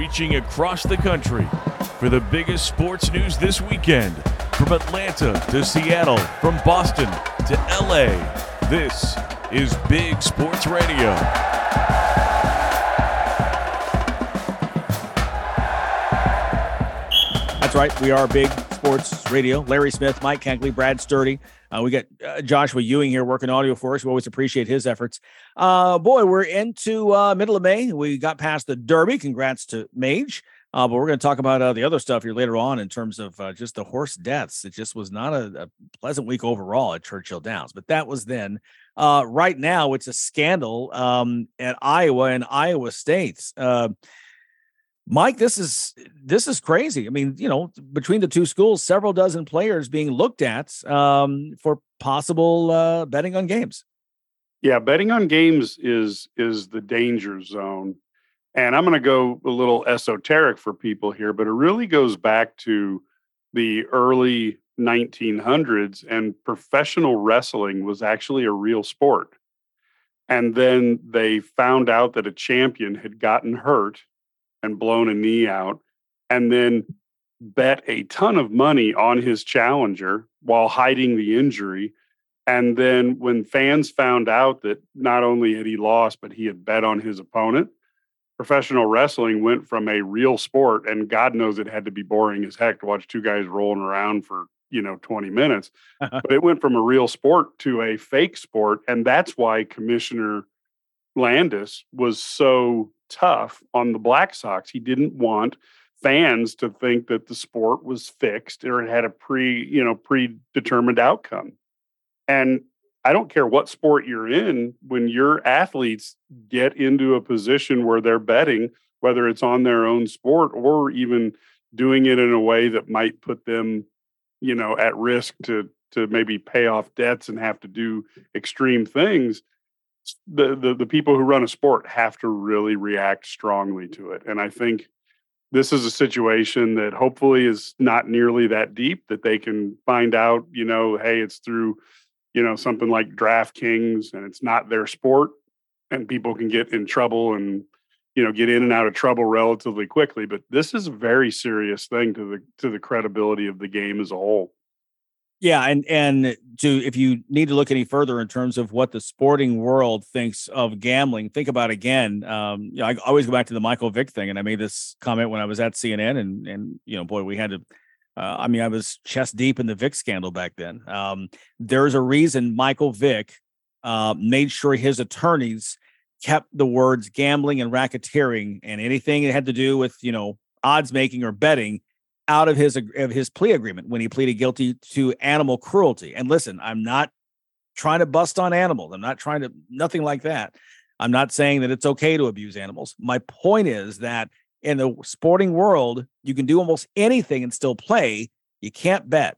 reaching across the country for the biggest sports news this weekend. From Atlanta to Seattle, from Boston to LA, this is Big Sports Radio. That's right. We are Big Sports Radio. Larry Smith, Mike Cagley, Brad Sturdy. Uh, we got uh, Joshua Ewing here working audio for us. We always appreciate his efforts. Uh, boy, we're into uh, middle of May. We got past the Derby. Congrats to Mage. Uh, but we're going to talk about uh, the other stuff here later on in terms of just the horse deaths. It just was not a, a, pleasant week overall at Churchill Downs, but that was then. Right now, it's a scandal um, at Iowa and Iowa State. Mike, this is this is crazy. I mean, you know, between the two schools, several dozen players being looked at um, for possible uh, betting on games. Yeah, betting on games is is the danger zone and I'm going to go a little esoteric for people here, but it really goes back to the early 1900s, and professional wrestling was actually a real sport. And then they found out that a champion had gotten hurt and blown a knee out, and then bet a ton of money on his challenger while hiding the injury. And then when fans found out that not only had he lost, but he had bet on his opponent, professional wrestling went from a real sport, and God knows it had to be boring as heck to watch two guys rolling around for you know 20 minutes but it went from a real sport to a fake sport and that's why commissioner landis was so tough on the black sox. He didn't want fans to think that the sport was fixed or it had a pre you know predetermined outcome. And I don't care what sport you're in, when your athletes get into a position where they're betting, whether it's on their own sport or even doing it in a way that might put them, you know, at risk to to maybe pay off debts and have to do extreme things, the the, the people who run a sport have to really react strongly to it. And I think this is a situation that hopefully is not nearly that deep that they can find out, you know, hey, it's through you know, something like DraftKings and it's not their sport and people can get in trouble and you know get in and out of trouble relatively quickly but this is a very serious thing to the to the credibility of the game as a whole yeah and and to if you need to look any further in terms of what the sporting world thinks of gambling think about again um you know i always go back to the michael vick thing and i made this comment when i was at cnn and and you know boy we had to uh, I mean, I was chest deep in the Vick scandal back then. Um, there's a reason Michael Vick uh, made sure his attorneys kept the words gambling and racketeering and anything that had to do with you know odds making or betting out of his of his plea agreement when he pleaded guilty to animal cruelty. And listen, I'm not trying to bust on animals. I'm not trying to nothing like that. I'm not saying that it's okay to abuse animals. My point is that in the sporting world, you can do almost anything and still play. You can't bet.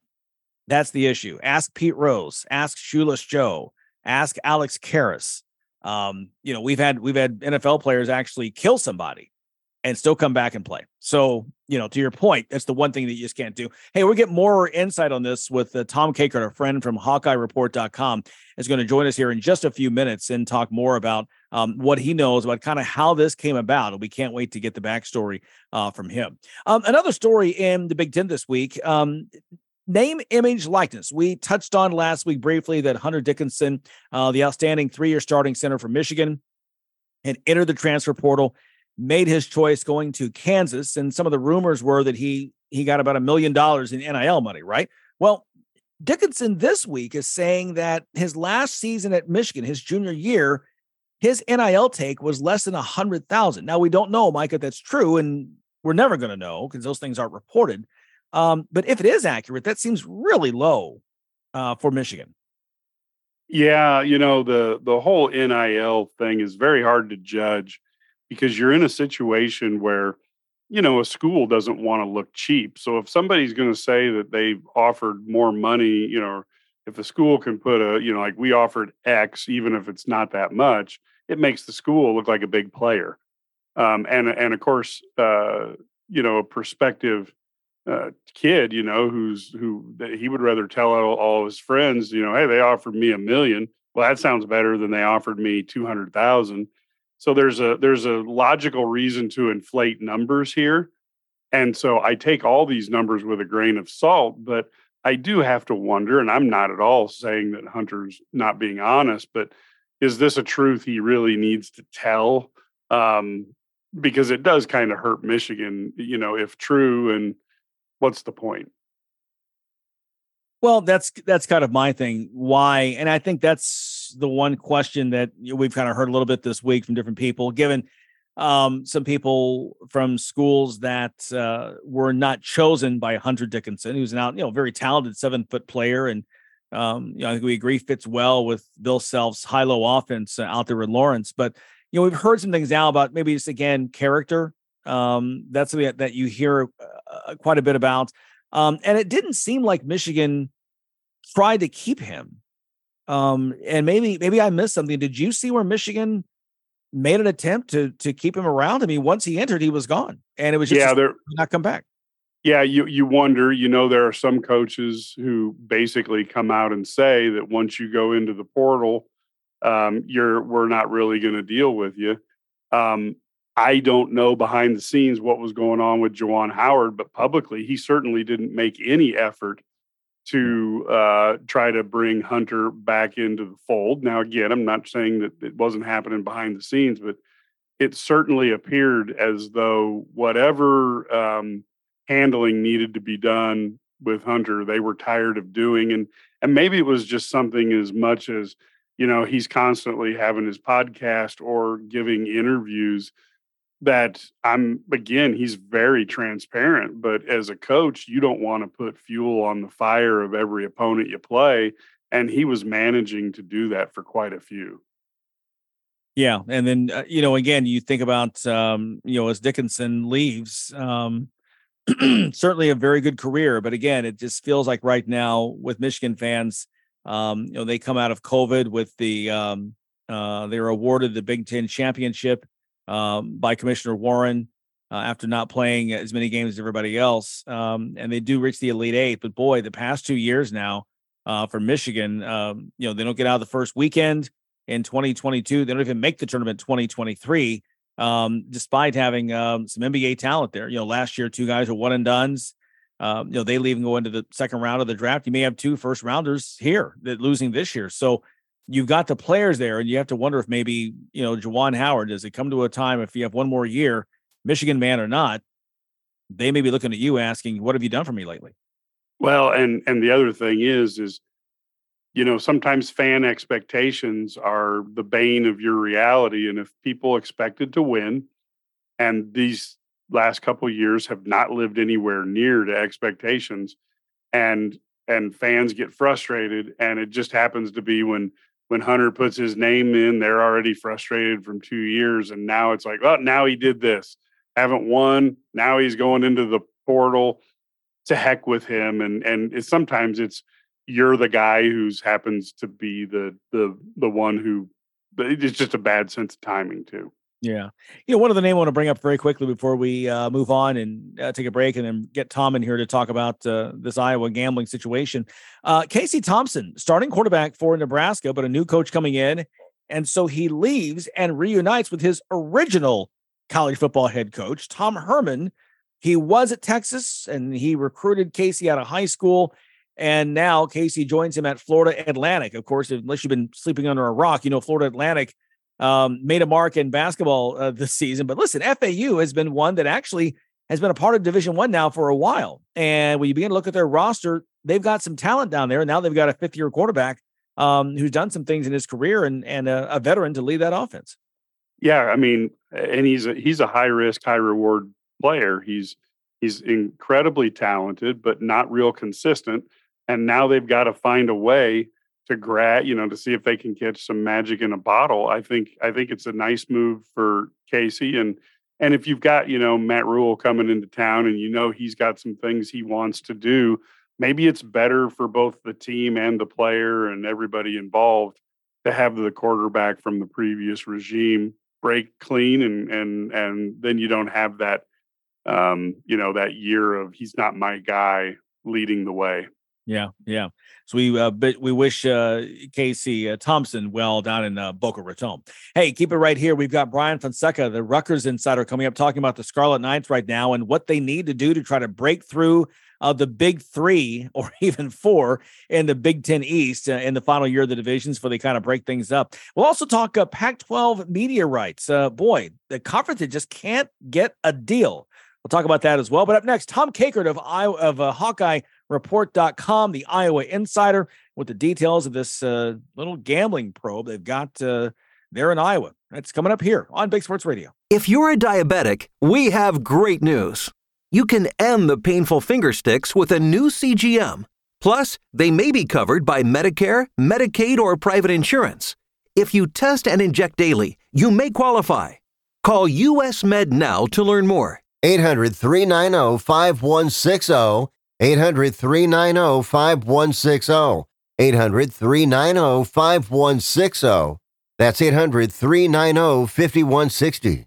That's the issue. Ask Pete Rose, ask Shoeless Joe, ask Alex Karras. Um, you know, we've had we've had NFL players actually kill somebody and still come back and play. So, you know, to your point, that's the one thing that you just can't do. Hey, we'll get more insight on this with uh, Tom Kakert, our friend from HawkeyeReport.com, is going to join us here in just a few minutes and talk more about um, what he knows about kind of how this came about. We can't wait to get the backstory uh, from him. Um, another story in the Big Ten this week. Um, name, image, likeness. We touched on last week briefly that Hunter Dickinson, uh, the outstanding three year starting center for Michigan, had entered the transfer portal made his choice going to Kansas, and some of the rumors were that he he got about a million dollars in NIL money, right? Well, Dickinson this week is saying that his last season at Michigan, his junior year, his NIL take was less than a hundred thousand. Now we don't know, if that's true, and we're never going to know because those things aren't reported. Um, but if it is accurate, that seems really low uh, for Michigan. Yeah, you know the the whole NIL thing is very hard to judge because you're in a situation where you know a school doesn't want to look cheap. So if somebody's going to say that they've offered more money you know if the school can put a you know like we offered x even if it's not that much it makes the school look like a big player. Um, and and of course uh, you know a prospective uh, kid you know who's who he would rather tell all, all his friends you know hey they offered me a million. Well that sounds better than they offered me 200000 So there's a there's a logical reason to inflate numbers here. And so I take all these numbers with a grain of salt, but I do have to wonder, and I'm not at all saying that Hunter's not being honest, but is this a truth he really needs to tell? Um, because it does kind of hurt Michigan, you know, if true. And what's the point? Well, that's that's kind of my thing. Why? And I think that's the one question that we've kind of heard a little bit this week from different people. Given um, some people from schools that uh, were not chosen by Hunter Dickinson, who's now you know very talented seven foot player, and um, you know I think we agree fits well with Bill Self's high low offense uh, out there in Lawrence. But you know we've heard some things now about maybe just again character. Um, that's something that, that you hear uh, quite a bit about. Um, and it didn't seem like Michigan tried to keep him. Um, and maybe maybe I missed something. Did you see where Michigan made an attempt to to keep him around? I mean, once he entered, he was gone, and it was just yeah, they're not come back. Yeah, you you wonder. You know, there are some coaches who basically come out and say that once you go into the portal, um, you're we're not really going to deal with you. Um, I don't know behind the scenes what was going on with Juwan Howard, but publicly he certainly didn't make any effort to uh, try to bring Hunter back into the fold. Now, again, I'm not saying that it wasn't happening behind the scenes, but it certainly appeared as though whatever um, handling needed to be done with Hunter, they were tired of doing, and and maybe it was just something as much as you know he's constantly having his podcast or giving interviews that I'm again, he's very transparent, but as a coach, you don't want to put fuel on the fire of every opponent you play. And he was managing to do that for quite a few. Yeah. And then, uh, you know, again, you think about, um, you know, as Dickinson leaves, um, certainly a very good career. But again, it just feels like right now with Michigan fans, um, you know, they come out of COVID with the, um, uh, they were awarded the Big Ten championship um, by Commissioner Warren uh, after not playing as many games as everybody else. Um, and they do reach the Elite Eight. But boy, the past two years now uh, for Michigan, um, you know, they don't get out of the first weekend in 2022. They don't even make the tournament 2023, um, despite having um, some NBA talent there. You know, last year, two guys were one and duns. Um, you know, they leave and go into the second round of the draft. You may have two first rounders here that losing this year. So you've got the players there, and you have to wonder if maybe you know Juwan Howard does it come to a time if you have one more year, Michigan man or not, they may be looking at you asking, "What have you done for me lately?" Well, and and the other thing is is you know sometimes fan expectations are the bane of your reality, and if people expected to win, and these last couple years have not lived anywhere near to expectations, and and fans get frustrated, and it just happens to be when when Hunter puts his name in, they're already frustrated from two years. And now it's like, oh, now he did this. Haven't won. Now he's going into the portal. To heck with him. And and it's sometimes it's you're the guy who's happens to be the the the one who it's just a bad sense of timing too. Yeah. You know, one of the name I want to bring up very quickly before we uh, move on and uh, take a break and then get Tom in here to talk about uh, this Iowa gambling situation. Uh, Casey Thompson, starting quarterback for Nebraska, but a new coach coming in. And so he leaves and reunites with his original college football head coach, Tom Herman. He was at Texas and he recruited Casey out of high school. And now Casey joins him at Florida Atlantic. Of course, unless you've been sleeping under a rock, you know, Florida Atlantic um, made a mark in basketball uh, this season. But listen, FAU has been one that actually has been a part of Division One now for a while. And when you begin to look at their roster, they've got some talent down there. And now they've got a fifth year quarterback um, who's done some things in his career and and a, a, veteran to lead that offense. Yeah, I mean, and he's a, he's a high risk, high reward player. He's he's incredibly talented, but not real consistent. And now they've got to find a way to grab, you know, to see if they can catch some magic in a bottle. I think I think it's a nice move for Casey and and if you've got, you know, Matt Rhule coming into town and you know he's got some things he wants to do, maybe it's better for both the team and the player and everybody involved to have the quarterback from the previous regime break clean and and and then you don't have that um, you know, that year of he's not my guy leading the way. Yeah, yeah. So we uh, but we wish uh, Casey uh, Thompson well down in uh, Boca Raton. Hey, keep it right here. We've got Brian Fonseca, the Rutgers insider, coming up talking about the Scarlet Knights right now and what they need to do to try to break through uh, the big three or even four in the Big Ten East uh, in the final year of the divisions before they kind of break things up. We'll also talk uh, Pac 12 media rights. Uh, boy, the conference just can't get a deal. We'll talk about that as well. But up next, Tom Kakert of, Iowa, of uh, Hawkeye report.com, the Iowa Insider, with the details of this uh, little gambling probe they've got uh, there in Iowa. That's coming up here on Big Sports Radio. If you're a diabetic, we have great news. You can end the painful finger sticks with a new CGM. Plus, they may be covered by Medicare, Medicaid, or private insurance. If you test and inject daily, you may qualify. Call US Med now to learn more. 800 390 5160. 800 390 5160. 800 390 5160. That's 800 390 5160.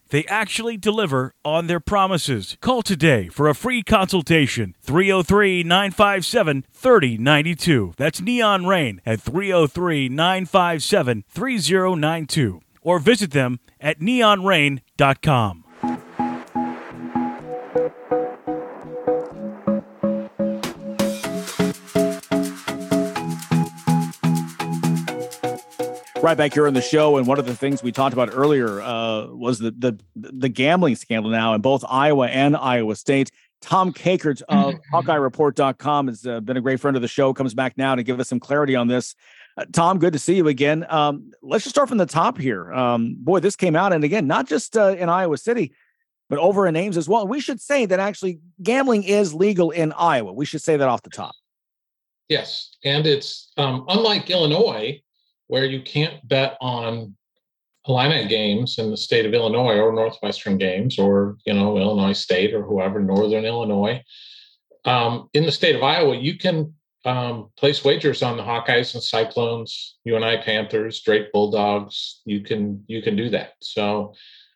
They actually deliver on their promises. Call today for a free consultation 303 957 3092. That's Neon Rain at 303 957 3092. Or visit them at neonrain.com. right back here on the show and one of the things we talked about earlier uh, was the, the the gambling scandal now in both iowa and iowa state. Tom kakert of hawkeyereport.com has uh, been a great friend of the show comes back now to give us some clarity on this. Uh, tom good to see you again. Um, let's just start from the top here. Um, boy this came out and again not just uh, in iowa city but over in ames as well. We should say that actually gambling is legal in iowa. We should say that off the top. Yes and it's um, unlike illinois where you can't bet on Illini games in the state of Illinois or Northwestern games or, you know, Illinois State or whoever, Northern Illinois. Um, in the state of Iowa, you can um, place wagers on the Hawkeyes and Cyclones, UNI Panthers, Drake Bulldogs. You can you can do that. So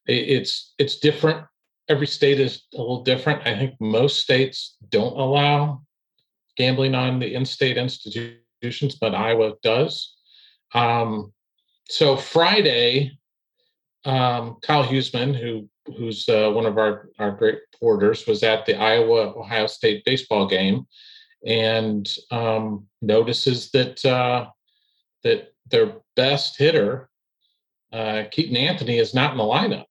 it, it's it's different. Every state is a little different. I think most states don't allow gambling on the in-state institutions, but Iowa does. Um, so Friday, um, Kyle Huseman, who who's uh, one of our our great reporters, was at the Iowa Ohio State baseball game, and um, notices that uh, that their best hitter, uh, Keaton Anthony, is not in the lineup,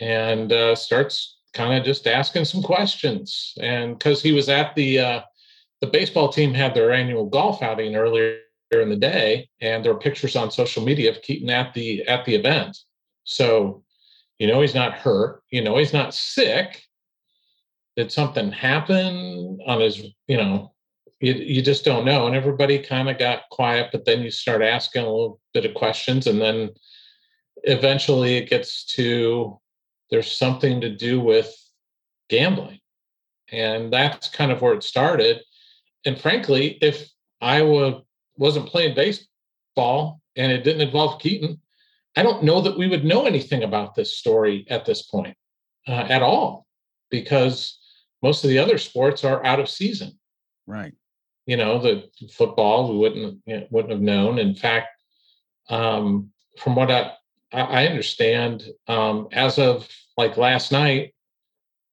and uh, starts kind of just asking some questions, and because he was at the uh, the baseball team had their annual golf outing earlier in the day, and there are pictures on social media of Keaton at the at the event. So, you know, he's not hurt. You know, he's not sick. Did something happen on his? You know, you, you just don't know. And everybody kind of got quiet, but then you start asking a little bit of questions, and then eventually it gets to there's something to do with gambling, and that's kind of where it started. And frankly, if Iowa wasn't playing baseball and it didn't involve Keaton, I don't know that we would know anything about this story at this point uh, at all, because most of the other sports are out of season. Right. You know, the football we wouldn't you know, wouldn't have known. In fact, um, from what I I understand, um, as of like last night,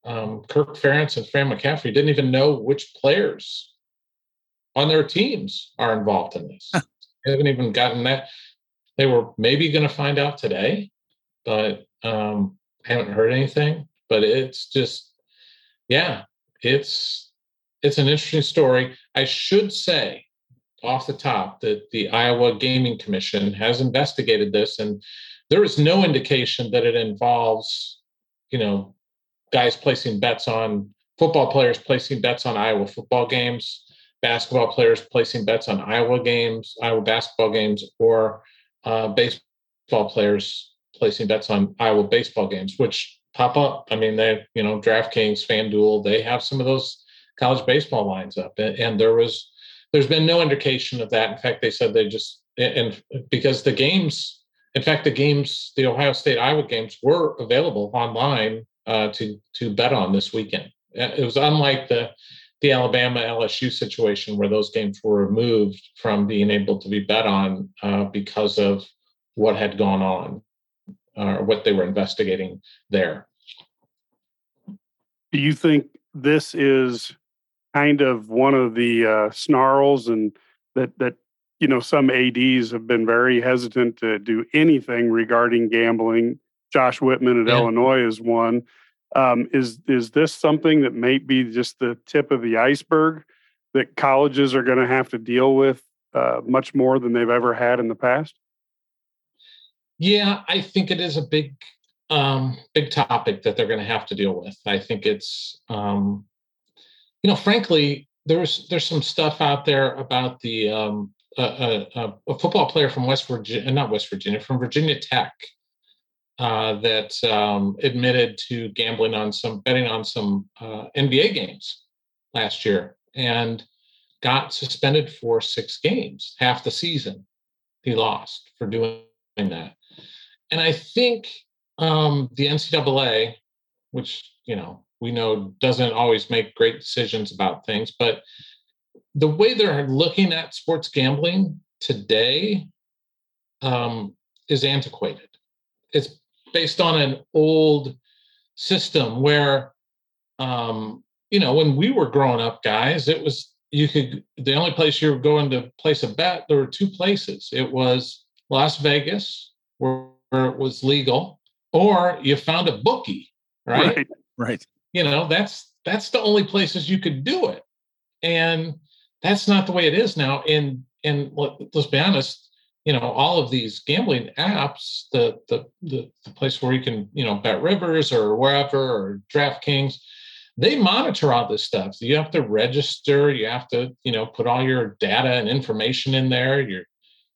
um, Kirk Ferentz and Fran McCaffery didn't even know which players on their teams are involved in this. they haven't even gotten that. They were maybe going to find out today, but um, haven't heard anything. But it's just, yeah, it's it's an interesting story. I should say off the top that the Iowa Gaming Commission has investigated this, and there is no indication that it involves, you know, guys placing bets on football players placing bets on Iowa football games basketball players placing bets on Iowa games, Iowa basketball games, or uh, baseball players placing bets on Iowa baseball games, which pop up. I mean, they, you know, DraftKings, FanDuel, they have some of those college baseball lines up, and, and there was, there's been no indication of that. In fact, they said they just, and because the games, in fact, the games, the Ohio State Iowa games were available online uh, to to bet on this weekend. It was unlike the the Alabama LSU situation where those games were removed from being able to be bet on uh, because of what had gone on or what they were investigating there. Do you think this is kind of one of the uh, snarls and that that you know some ads have been very hesitant to do anything regarding gambling josh whitman at yeah. illinois is one um, is is this something that may be just the tip of the iceberg that colleges are going to have to deal with uh, much more than they've ever had in the past? Yeah i think it is a big um, big topic that they're going to have to deal with. I think it's um, you know frankly there's there's some stuff out there about the um, a, a, a, football player from West Virginia, not West Virginia, from Virginia Tech, uh, that um, admitted to gambling on some, betting on some uh, NBA games last year, and got suspended for six games, half the season. He lost for doing that, and I think um, the NCAA, which you know we know doesn't always make great decisions about things, but the way they're looking at sports gambling today um, is antiquated. It's based on an old system where, um, you know, when we were growing up, guys, it was you could the only place you were going to place a bet. There were two places. It was Las Vegas, where, where it was legal, or you found a bookie, right? Right. Right. You know, that's that's the only places you could do it, and that's not the way it is now. And and let, us be honest, you know, all of these gambling apps, the, the the the place where you can, you know, BetRivers or wherever or DraftKings, they monitor all this stuff. So you have to register, you have to, you know, put all your data and information in there. You're,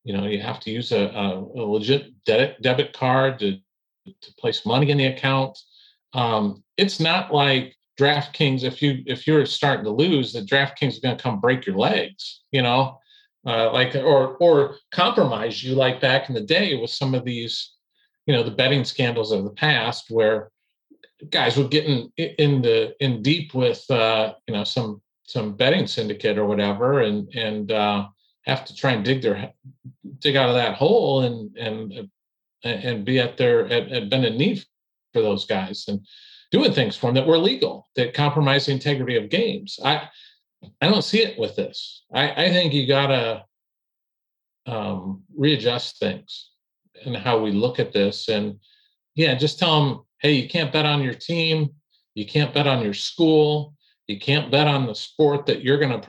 you know, you have to use a, a, a legit debit debit card to to place money in the account. Um, it's not like DraftKings, if you if you're starting to lose, the DraftKings is going to come break your legs, you know, uh, like or or compromise you like back in the day with some of these, you know, the betting scandals of the past where guys would get in in the in deep with uh, you know some some betting syndicate or whatever, and and uh, have to try and dig their dig out of that hole and and and be at their at, at bended knee for those guys and doing things for them that were legal that compromise the integrity of games. I I don't see it with this. I, I think you gotta um, readjust things and how we look at this. And yeah, just tell them, hey, you can't bet on your team, you can't bet on your school, you can't bet on the sport that you're gonna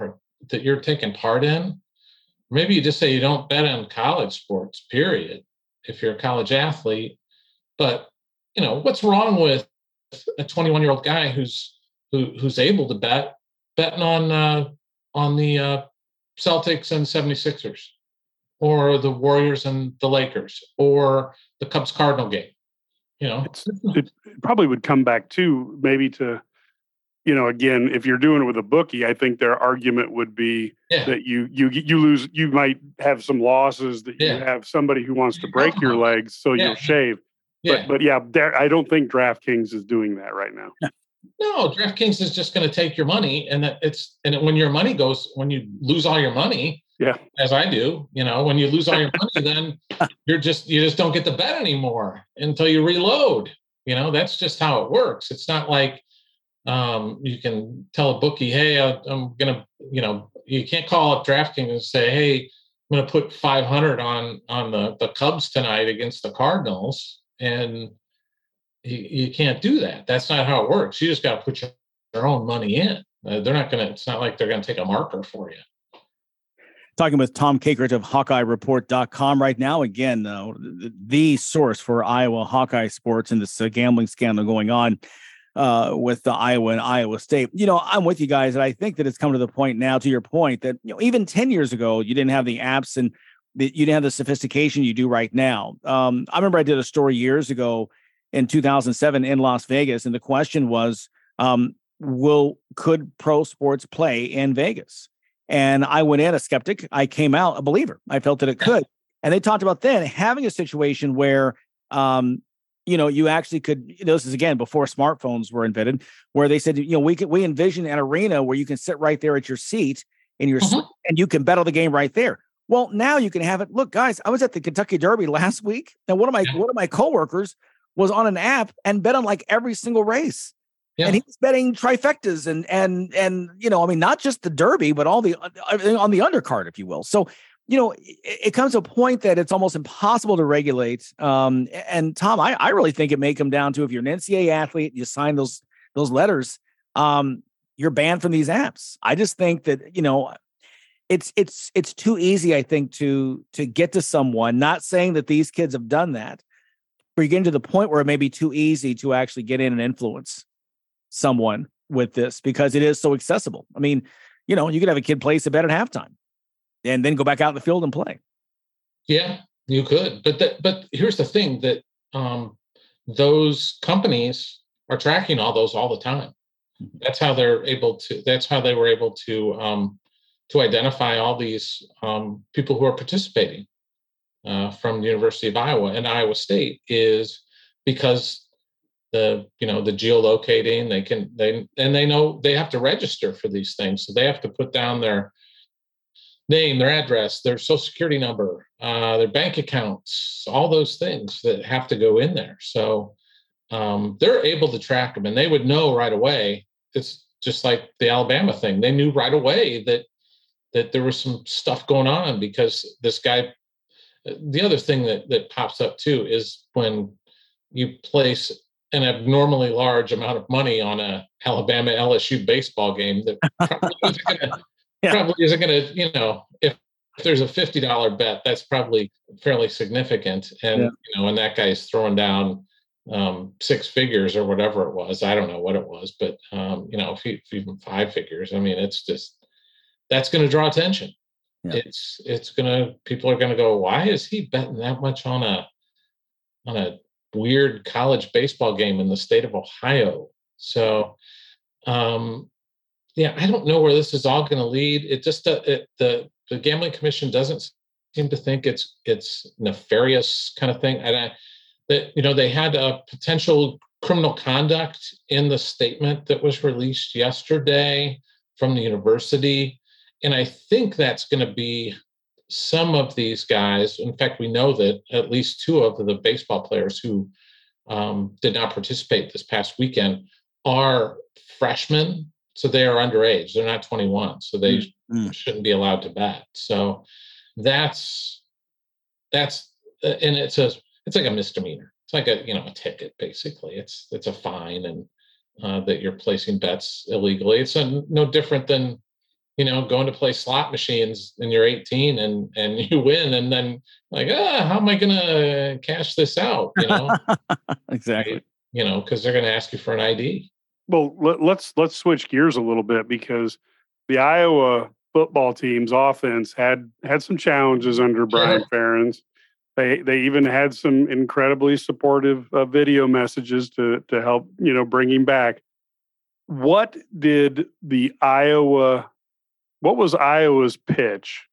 that you're taking part in. Maybe you just say you don't bet on college sports, period, if you're a college athlete. But you know, what's wrong with a 21 year old guy who's who, who's able to bet betting on uh, on the uh, Celtics and 76ers or the Warriors and the Lakers or the Cubs Cardinal game. You know, it's, it probably would come back to maybe to, you know, again, if you're doing it with a bookie, I think their argument would be yeah. that you you you lose, you might have some losses that yeah. you have somebody who wants to break your legs, so yeah. you'll shave. Yeah. But, but yeah, there, I don't think DraftKings is doing that right now. No, DraftKings is just going to take your money, and that it's and when your money goes, when you lose all your money, yeah, as I do, you know, when you lose all your money, then you're just you just don't get the bet anymore until you reload. You know, that's just how it works. It's not like um, you can tell a bookie, hey, I'm gonna, you know, you can't call up DraftKings and say, hey, I'm gonna put 500 on on the the Cubs tonight against the Cardinals and you, you can't do that. That's not how it works. You just got to put your, your own money in. Uh, they're not going to. It's not like they're going to take a marker for you. Talking with Tom Kakert of HawkeyeReport.com right now. Again, uh, the, source for Iowa Hawkeye sports and this uh, gambling scandal going on. uh, with the Iowa and Iowa State. You know, I'm with you guys, and I think that it's come to the point now. To your point, that you know, even ten years ago, you didn't have the apps and the, you didn't have the sophistication you do right now. Um, I remember I did a story years ago in 2007 in Las Vegas, and the question was, um, "Will could pro sports play in Vegas?" And I went in a skeptic. I came out a believer. I felt that it could. And they talked about then having a situation where um, you know, you actually could, you know, this is again before smartphones were invented, where they said, you know, we could we envision an arena where you can sit right there at your seat in your mm-hmm. and you can bet on the game right there. Well, now you can have it. Look, guys, I was at the Kentucky Derby last week, and one of my yeah. one of my coworkers was on an app and bet on like every single race. Yeah. And he's betting trifectas and and and you know, I mean, not just the Derby, but all the uh, on the undercard, if you will. So you know, it, it, comes to a point that it's almost impossible to regulate. Um, and Tom, I, I really think it may come down to if you're an NCAA athlete, you sign those those letters, um, you're banned from these apps. I just think that you know, it's it's it's too easy. I think to to get to someone. Not saying that these kids have done that, but you're getting to the point where it may be too easy to actually get in and influence someone with this because it is so accessible. I mean, you know, you could have a kid place a bet at halftime and then go back out in the field and play. Yeah, you could. But that, but here's the thing that um, those companies are tracking all those all the time. Mm-hmm. That's how they're able to. That's how they were able to um, to identify all these um, people who are participating uh, from the University of Iowa and Iowa State is because the you know the geolocating they can they and they know they have to register for these things so they have to put down their name, their address, their social security number, uh, their bank accounts, all those things that have to go in there. So um, they're able to track them and they would know right away. It's just like the Alabama thing. They knew right away that that there was some stuff going on because this guy the other thing that that pops up too is when you place an abnormally large amount of money on a Alabama LSU baseball game that probably isn't going to yeah. probably isn't going to, you know, if, if there's a fifty dollar bet, that's probably fairly significant, and yeah. you know, and that guy's throwing down um, six figures or whatever it was. I don't know what it was, but um, you know, if, you, if even five figures, I mean, it's just that's going to draw attention. Yeah. It's it's to people are to go, why is he betting that much on a on a weird college baseball game in the state of Ohio? So um, yeah, I don't know where this is all going to lead. It just uh, it, the the gambling commission doesn't seem to think it's it's nefarious kind of thing. And I, that you know they had a potential criminal conduct in the statement that was released yesterday from the university, and I think that's going to be some of these guys. In fact, we know that at least two of the baseball players who um, did not participate this past weekend are freshmen so they are underage. They're not 21, so they mm-hmm. shouldn't be allowed to bet. So that's that's uh, and it's a it's like a misdemeanor. It's like a you know a ticket basically. It's it's a fine and uh, that you're placing bets illegally. It's a, no different than you know going to play slot machines and you're 18 and and you win and then like ah how am I gonna cash this out? You know exactly. You know because they're gonna ask you for an ID. Well, let, let's let's switch gears a little bit because the Iowa football team's offense had had some challenges under Brian Ferentz. They they even had some incredibly supportive uh, video messages to to help you know bring him back. What did the Iowa? What was Iowa's pitch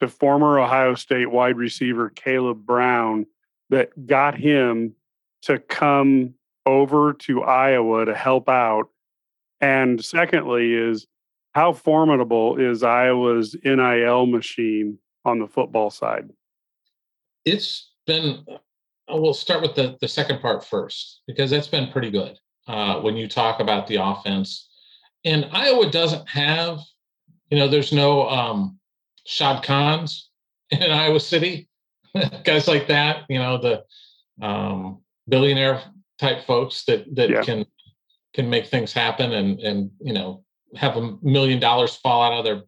to former Ohio State wide receiver Caleb Brown that got him to come over to Iowa to help out? And secondly, is how formidable is Iowa's NIL machine on the football side? It's been, uh, we'll start with the, the second part first, because that's been pretty good uh, when you talk about the offense. And Iowa doesn't have, you know, there's no um, Shad Khans in Iowa City, guys like that, you know, the um, billionaire type folks that that yeah. can can make things happen and and you know have a million dollars fall out of their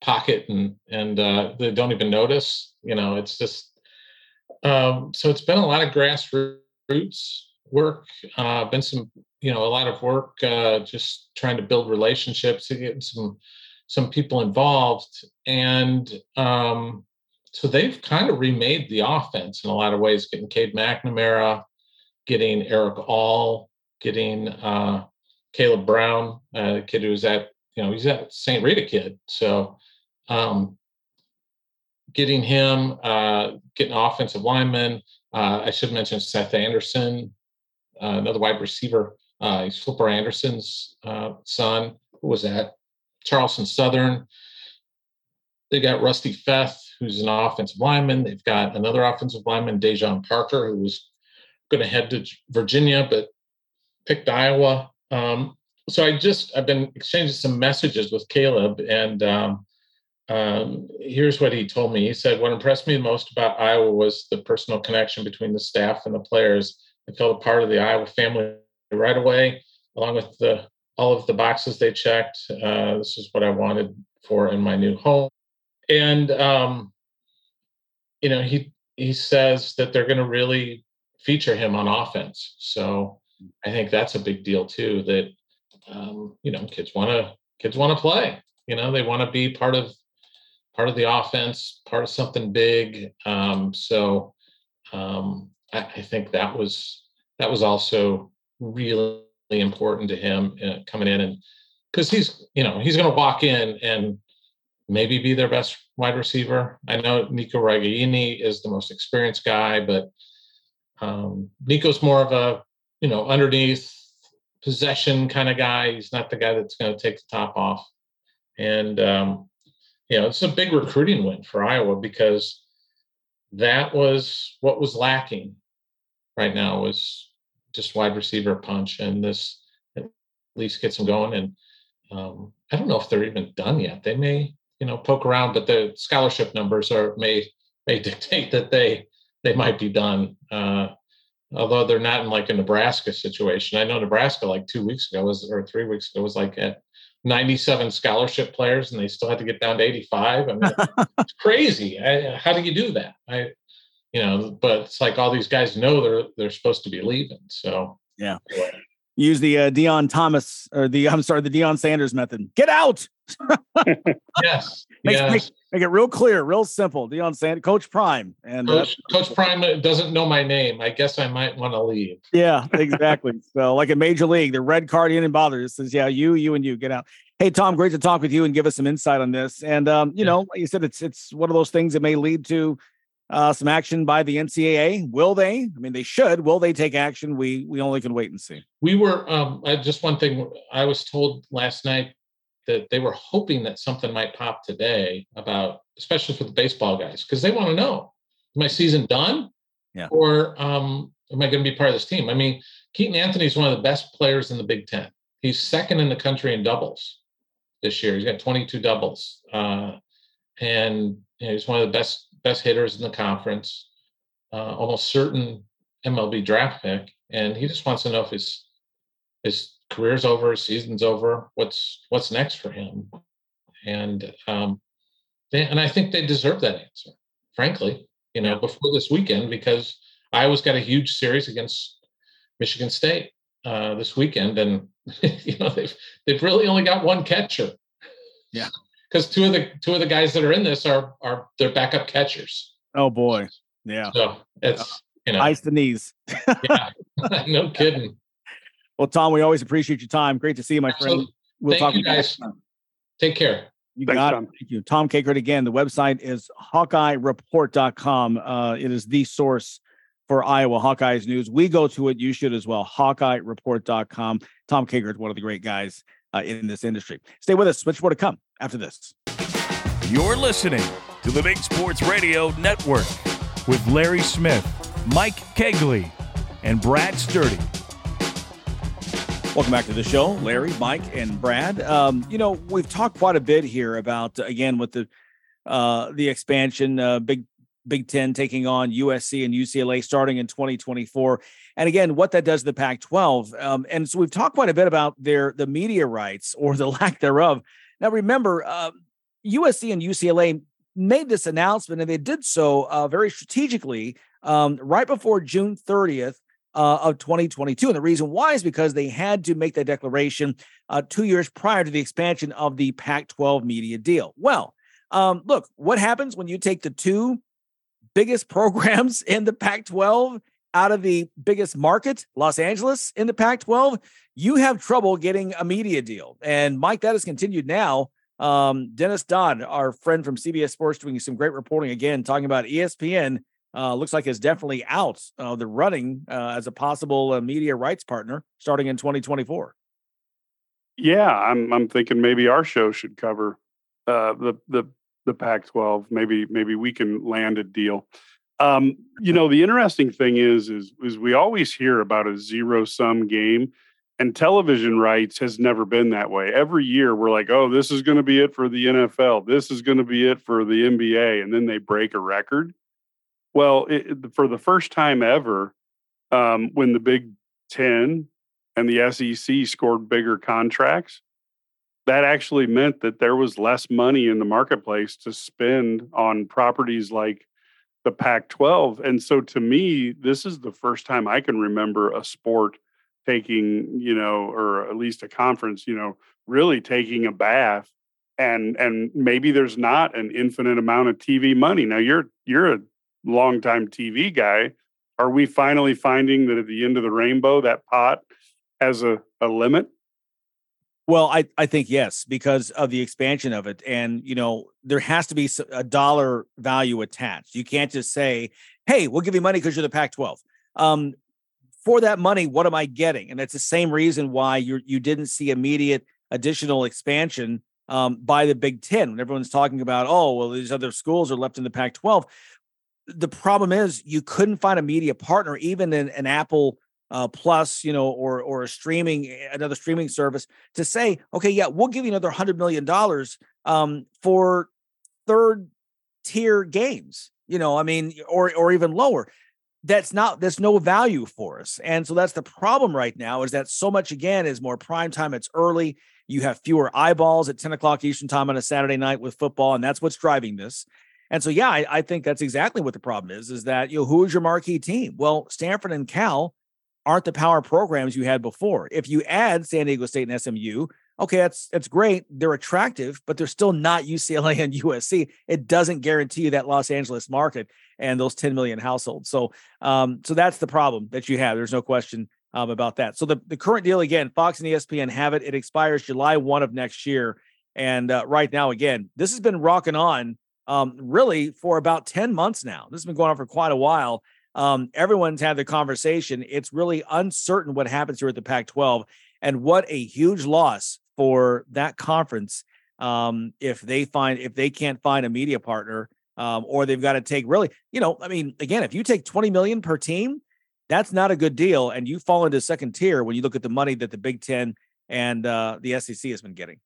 pocket and and uh, they don't even notice. You know, it's just um, so it's been a lot of grassroots work, uh, been some, you know, a lot of work, uh, just trying to build relationships, getting some some people involved, and um, so they've kind of remade the offense in a lot of ways, getting Cade McNamara, getting Erick All, getting uh, Caleb Brown, a kid who was at, you know, he's at St. Rita kid. So um, getting him, uh, getting offensive lineman. Uh, I should mention Seth Anderson, uh, another wide receiver. Uh, he's Flipper Anderson's uh, son, who was at Charleston Southern. They got Rusty Feth, who's an offensive lineman. They've got another offensive lineman, Dejon Parker, who was going to head to Virginia, but picked Iowa. Um, so I just I've been exchanging some messages with Caleb, and um, um, here's what he told me. He said, "What impressed me most about Iowa was the personal connection between the staff and the players. I felt a part of the Iowa family right away, along with the all of the boxes they checked. Uh, this is what I wanted for in my new home." And um, you know, he he says that they're going to really feature him on offense. So I think that's a big deal too. That um, you know, kids want to kids want to play. You know, they want to be part of part of the offense, part of something big. Um, so um, I, I, think that was that was also really important to him uh, coming in and because he's you know he's going to walk in and maybe be their best wide receiver. I know Nico Ragaini is the most experienced guy, but um, Nico's more of a you know underneath possession kind of guy. He's not the guy that's going to take the top off. And um, you know, it's a big recruiting win for Iowa because that was what was lacking right now was just wide receiver punch, and this at least gets them going. And um, I don't know if they're even done yet. They may you know poke around, but the scholarship numbers are may may dictate that they they might be done. Uh, although they're not in like a Nebraska situation. I know Nebraska like two weeks ago was or three weeks ago was like at 97 scholarship players and they still had to get down to 85. I mean, it's crazy. I, how do you do that? I, you know, but it's like all these guys know they're they're supposed to be leaving. So yeah. Use the uh, Deon Thomas or the I'm sorry, the Deion Sanders method. Get out. yes. Make, yes. Make, make, it real clear, real simple. Deion Sanders, Coach Prime, and uh, Coach, uh, Coach Prime doesn't know my name. I guess I might want to leave. Yeah, exactly. so, like a major league, the red card and bother. It says, "Yeah, you, you, and you get out." Hey, Tom, great to talk with you and give us some insight on this. And um, you yeah. know, like you said, it's it's one of those things that may lead to uh, some action by the NCAA. Will they? I mean, they should. Will they take action? We we only can wait and see. We were um, just one thing. I was told last night that they were hoping that something might pop today about, especially for the baseball guys, because they want to know: Is my season done? Yeah. Or um, am I going to be part of this team? I mean, Keaton Anthony is one of the best players in the Big Ten. He's second in the country in doubles this year. He's got 22 doubles, uh, and you know, he's one of the best best hitters in the conference, uh, almost certain MLB draft pick, and he just wants to know if his his career's over, his season's over. What's what's next for him? And um, they, and I think they deserve that answer, frankly. You know, before this weekend because Iowa's got a huge series against Michigan State uh, this weekend, and you know they've they've really only got one catcher. Yeah because two of the two of the guys that are in this are are their backup catchers. Oh boy, yeah. So it's you know ice the knees. yeah, no kidding. Well, Tom, we always appreciate your time. Great to see you, my friend. We'll Thank talk you guys. Take care. You Thanks, got Tom. it. Thank you. Tom Kakert again. The website is HawkeyeReport.com. Uh, it is the source for Iowa Hawkeyes news. We go to it. You should as well. HawkeyeReport.com. Tom Kakert, one of the great guys uh, in this industry. Stay with us. Much more to come after this. You're listening to the Big Sports Radio Network with Larry Smith, Mike Cagley, and Brad Sturdy. Welcome back to the show, Larry, Mike, and Brad. Um, you know, we've talked quite a bit here about again with the uh, the expansion, uh, Big Big Ten taking on USC and UCLA starting in 2024. And again, what that does to the Pac-12. Um, and so we've talked quite a bit about their the media rights or the lack thereof. Now, remember, uh, USC and UCLA made this announcement, and they did so uh, very strategically um, right before June 30th uh, of 2022. And the reason why is because they had to make that declaration uh, two years prior to the expansion of the Pac 12 media deal. Well, um, look, what happens when you take the two biggest programs in the Pac 12 out of the biggest market, Los Angeles, in the Pac 12? You have trouble getting a media deal. And Mike, that has continued now. Um, Dennis Dodd, our friend from CBS Sports, doing some great reporting again, talking about ESPN. Uh, looks like is definitely out of the running uh, as a possible uh, media rights partner starting in 2024. Yeah, I'm I'm thinking maybe our show should cover uh, the the the Pac-12. Maybe maybe we can land a deal. Um, you know, the interesting thing is is is we always hear about a zero sum game, and television rights has never been that way. Every year we're like, oh, this is going to be it for the NFL. This is going to be it for the NBA, and then they break a record. Well, it, for the first time ever, um, when the Big Ten and the SEC scored bigger contracts, that actually meant that there was less money in the marketplace to spend on properties like the Pac 12. And so to me, this is the first time I can remember a sport taking, you know, or at least a conference, you know, really taking a bath. And and maybe there's not an infinite amount of TV money. Now you're you're a longtime TV guy. Are we finally finding that at the end of the rainbow, that pot has a, a limit? Well, I, I think yes, because of the expansion of it. And, you know, there has to be a dollar value attached. You can't just say, hey, we'll give you money because you're the Pac 12. Um, for that money, what am I getting? And that's the same reason why you you didn't see immediate additional expansion um, by the Big Ten. When everyone's talking about, oh, well, these other schools are left in the Pac 12. The problem is you couldn't find a media partner, even in an Apple uh, Plus, you know, or or a streaming eh, another streaming service to say, okay, yeah, we'll give you another hundred million dollars um, for third tier games. You know, I mean, or or even lower. That's not there's no value for us, and so that's the problem right now. Is that so much again is more prime time. It's early. You have fewer eyeballs at ten o'clock Eastern time on a Saturday night with football, and that's what's driving this. And so, yeah, I, I think that's exactly what the problem is. Is that you know who is your marquee team? Well, Stanford and Cal aren't the power programs you had before. If you add San Diego State and SMU, okay, that's that's great. They're attractive, but they're still not UCLA and USC. It doesn't guarantee you that Los Angeles market and those 10 million households. So, um, so that's the problem that you have. There's no question um, about that. So the the current deal again, Fox and ESPN have it. It expires July one of next year. And uh, right now, again, this has been rocking on um, really for about 10 months now. This has been going on for quite a while um, everyone's had the conversation. It's really uncertain what happens here at the Pac 12 and what a huge loss for that conference um, if they find if they can't find a media partner um, or they've got to take really you know i mean again if you take 20 million per team that's not a good deal and you fall into second tier when you look at the money that the big 10 and uh, the sec has been getting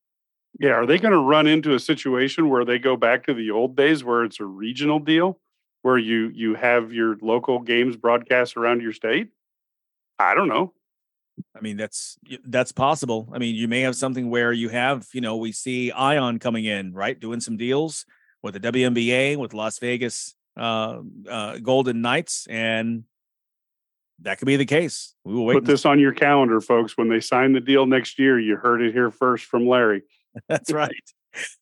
yeah are they going to run into a situation where they go back to the old days where it's a regional deal where you you have your local games broadcast around your state? I don't know. I mean, that's that's possible. I mean, you may have something where you have, you know, we see Ion coming in, right, doing some deals with the WNBA, with Las Vegas uh, uh, Golden Knights, and that could be the case. We will wait. Put this on your calendar, folks. When they sign the deal next year, you heard it here first from Larry. That's right.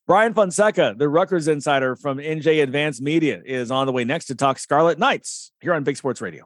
Brian Fonseca, the Rutgers insider from NJ Advanced Media, is on the way next to talk Scarlet Knights here on Big Sports Radio.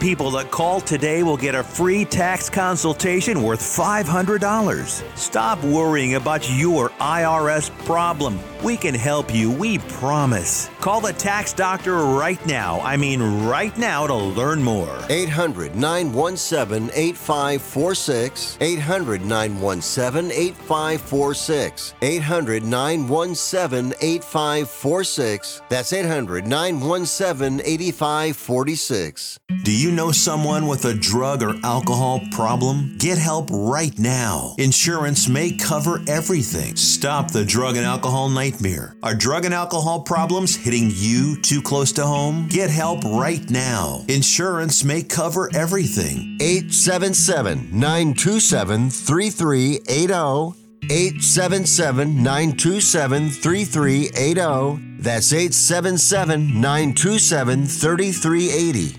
people that call today will get a free tax consultation worth $500. Stop worrying about your IRS problem. We can help you, we promise. Call the tax doctor right now. I mean, right now to learn more. 800 917 8546. 800 917 8546. 800 917 8546. That's 800 917 8546. Do you know someone with a drug or alcohol problem? Get help right now. Insurance may cover everything. Stop the drug and alcohol nightmare. Are drug and alcohol problems hitting you too close to home? Get help right now. Insurance may cover everything. 877 927 3380. 877 927 3380. That's 877 927 3380.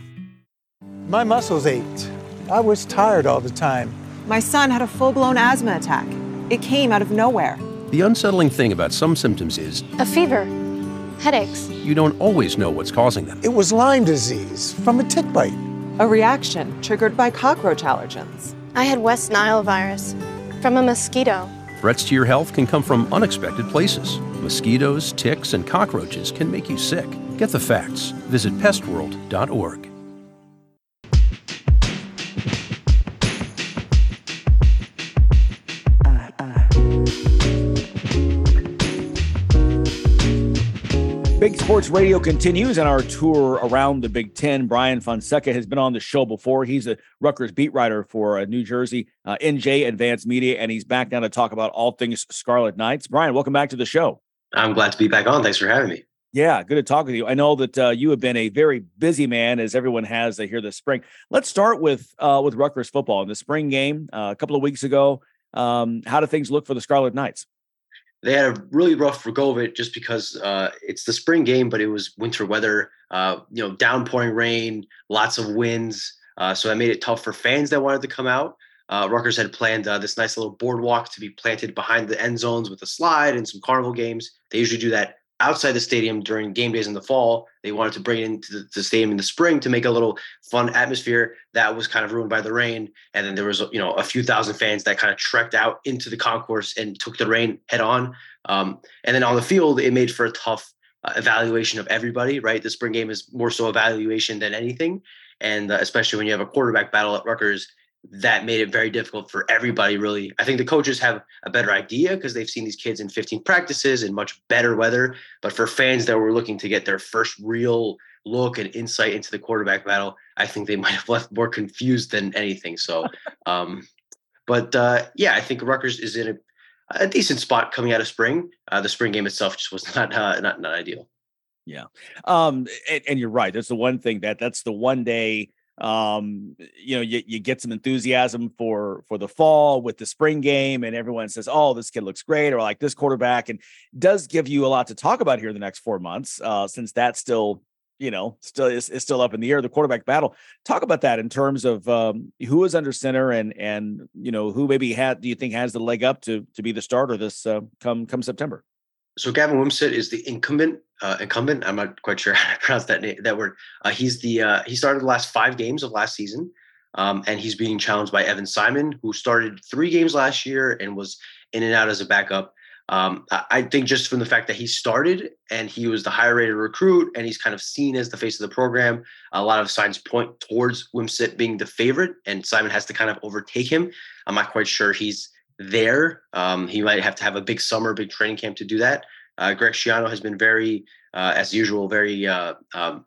My muscles ached. I was tired all the time. My son had a full blown asthma attack. It came out of nowhere. The unsettling thing about some symptoms is a fever, headaches. You don't always know what's causing them. It was Lyme disease from a tick bite, a reaction triggered by cockroach allergens. I had West Nile virus from a mosquito. Threats to your health can come from unexpected places. Mosquitoes, ticks, and cockroaches can make you sick. Get the facts. Visit pestworld.org. Big Sports Radio continues and our tour around the Big Ten. Brian Fonseca has been on the show before. He's a Rutgers beat writer for uh, New Jersey uh, NJ Advanced Media, and he's back now to talk about all things Scarlet Knights. Brian, welcome back to the show. I'm glad to be back on. Thanks for having me. Yeah, good to talk with you. I know that uh, you have been a very busy man, as everyone has here this spring. Let's start with uh, with Rutgers football in the spring game uh, a couple of weeks ago. Um, how do things look for the Scarlet Knights? They had a really rough go of it just because uh, it's the spring game, but it was winter weather, uh, you know, downpouring rain, lots of winds. Uh, so that made it tough for fans that wanted to come out. Uh, Rutgers had planned uh, this nice little boardwalk to be planted behind the end zones with a slide and some carnival games. They usually do that outside the stadium during game days in the fall. They wanted to bring it into the, the, stadium in the spring to make a little fun atmosphere. That was kind of ruined by the rain. And then there was, you know, a few thousand fans that kind of trekked out into the concourse and took the rain head on. Um, and then on the field, it made for a tough uh, evaluation of everybody, right? The spring game is more so evaluation than anything. And uh, especially when you have a quarterback battle at Rutgers, that made it very difficult for everybody really. I think the coaches have a better idea because they've seen these kids in 15 practices in much better weather but for fans that were looking to get their first real look and insight into the quarterback battle i think they might have left more confused than anything so um but uh yeah i think Rutgers is in a, a decent spot coming out of spring. Uh the spring game itself just was not uh, not not ideal. Yeah. Um and, and you're right. That's the one thing that that's the one day um you know you, you get some enthusiasm for for the fall with the spring game and everyone says oh this kid looks great or like this quarterback and does give you a lot to talk about here in the next four months uh since that's still you know still is, is still up in the air the quarterback battle. Talk about that in terms of um who is under center and and you know who maybe had do you think has the leg up to to be the starter this uh, come come september so Gavin Wimsatt is the incumbent. Uh, incumbent. I'm not quite sure how to pronounce that name, that word. Uh, he's the uh, he started the last five games of last season, um, and he's being challenged by Evan Simon, who started three games last year and was in and out as a backup. Um, I think just from the fact that he started and he was the higher rated recruit and he's kind of seen as the face of the program, a lot of signs point towards Wimsatt being the favorite, and Simon has to kind of overtake him. I'm not quite sure he's there. Um, he might have to have a big summer, big training camp to do that. Uh, Greg Schiano has been very, uh, as usual, very uh, um,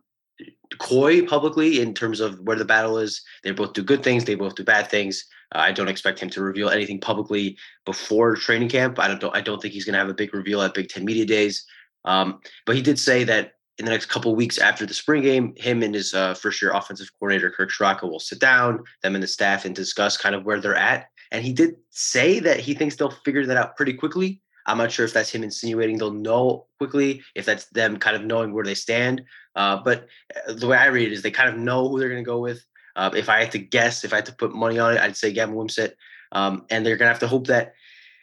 coy publicly in terms of where the battle is. They both do good things. They both do bad things. Uh, I don't expect him to reveal anything publicly before training camp. I don't. I don't think he's going to have a big reveal at Big Ten Media Days. Um, but he did say that in the next couple weeks after the spring game, him and his uh, first year offensive coordinator Kirk Ciarrocca will sit down, them and the staff, and discuss kind of where they're at and he did say that he thinks they'll figure that out pretty quickly. I'm not sure if that's him insinuating they'll know quickly, if that's them kind of knowing where they stand. Uh, but uh, the way I read it is they kind of know who they're going to go with. Uh, if I had to guess, if I had to put money on it, I'd say Gavin Wimsatt. Um, and they're going to have to hope that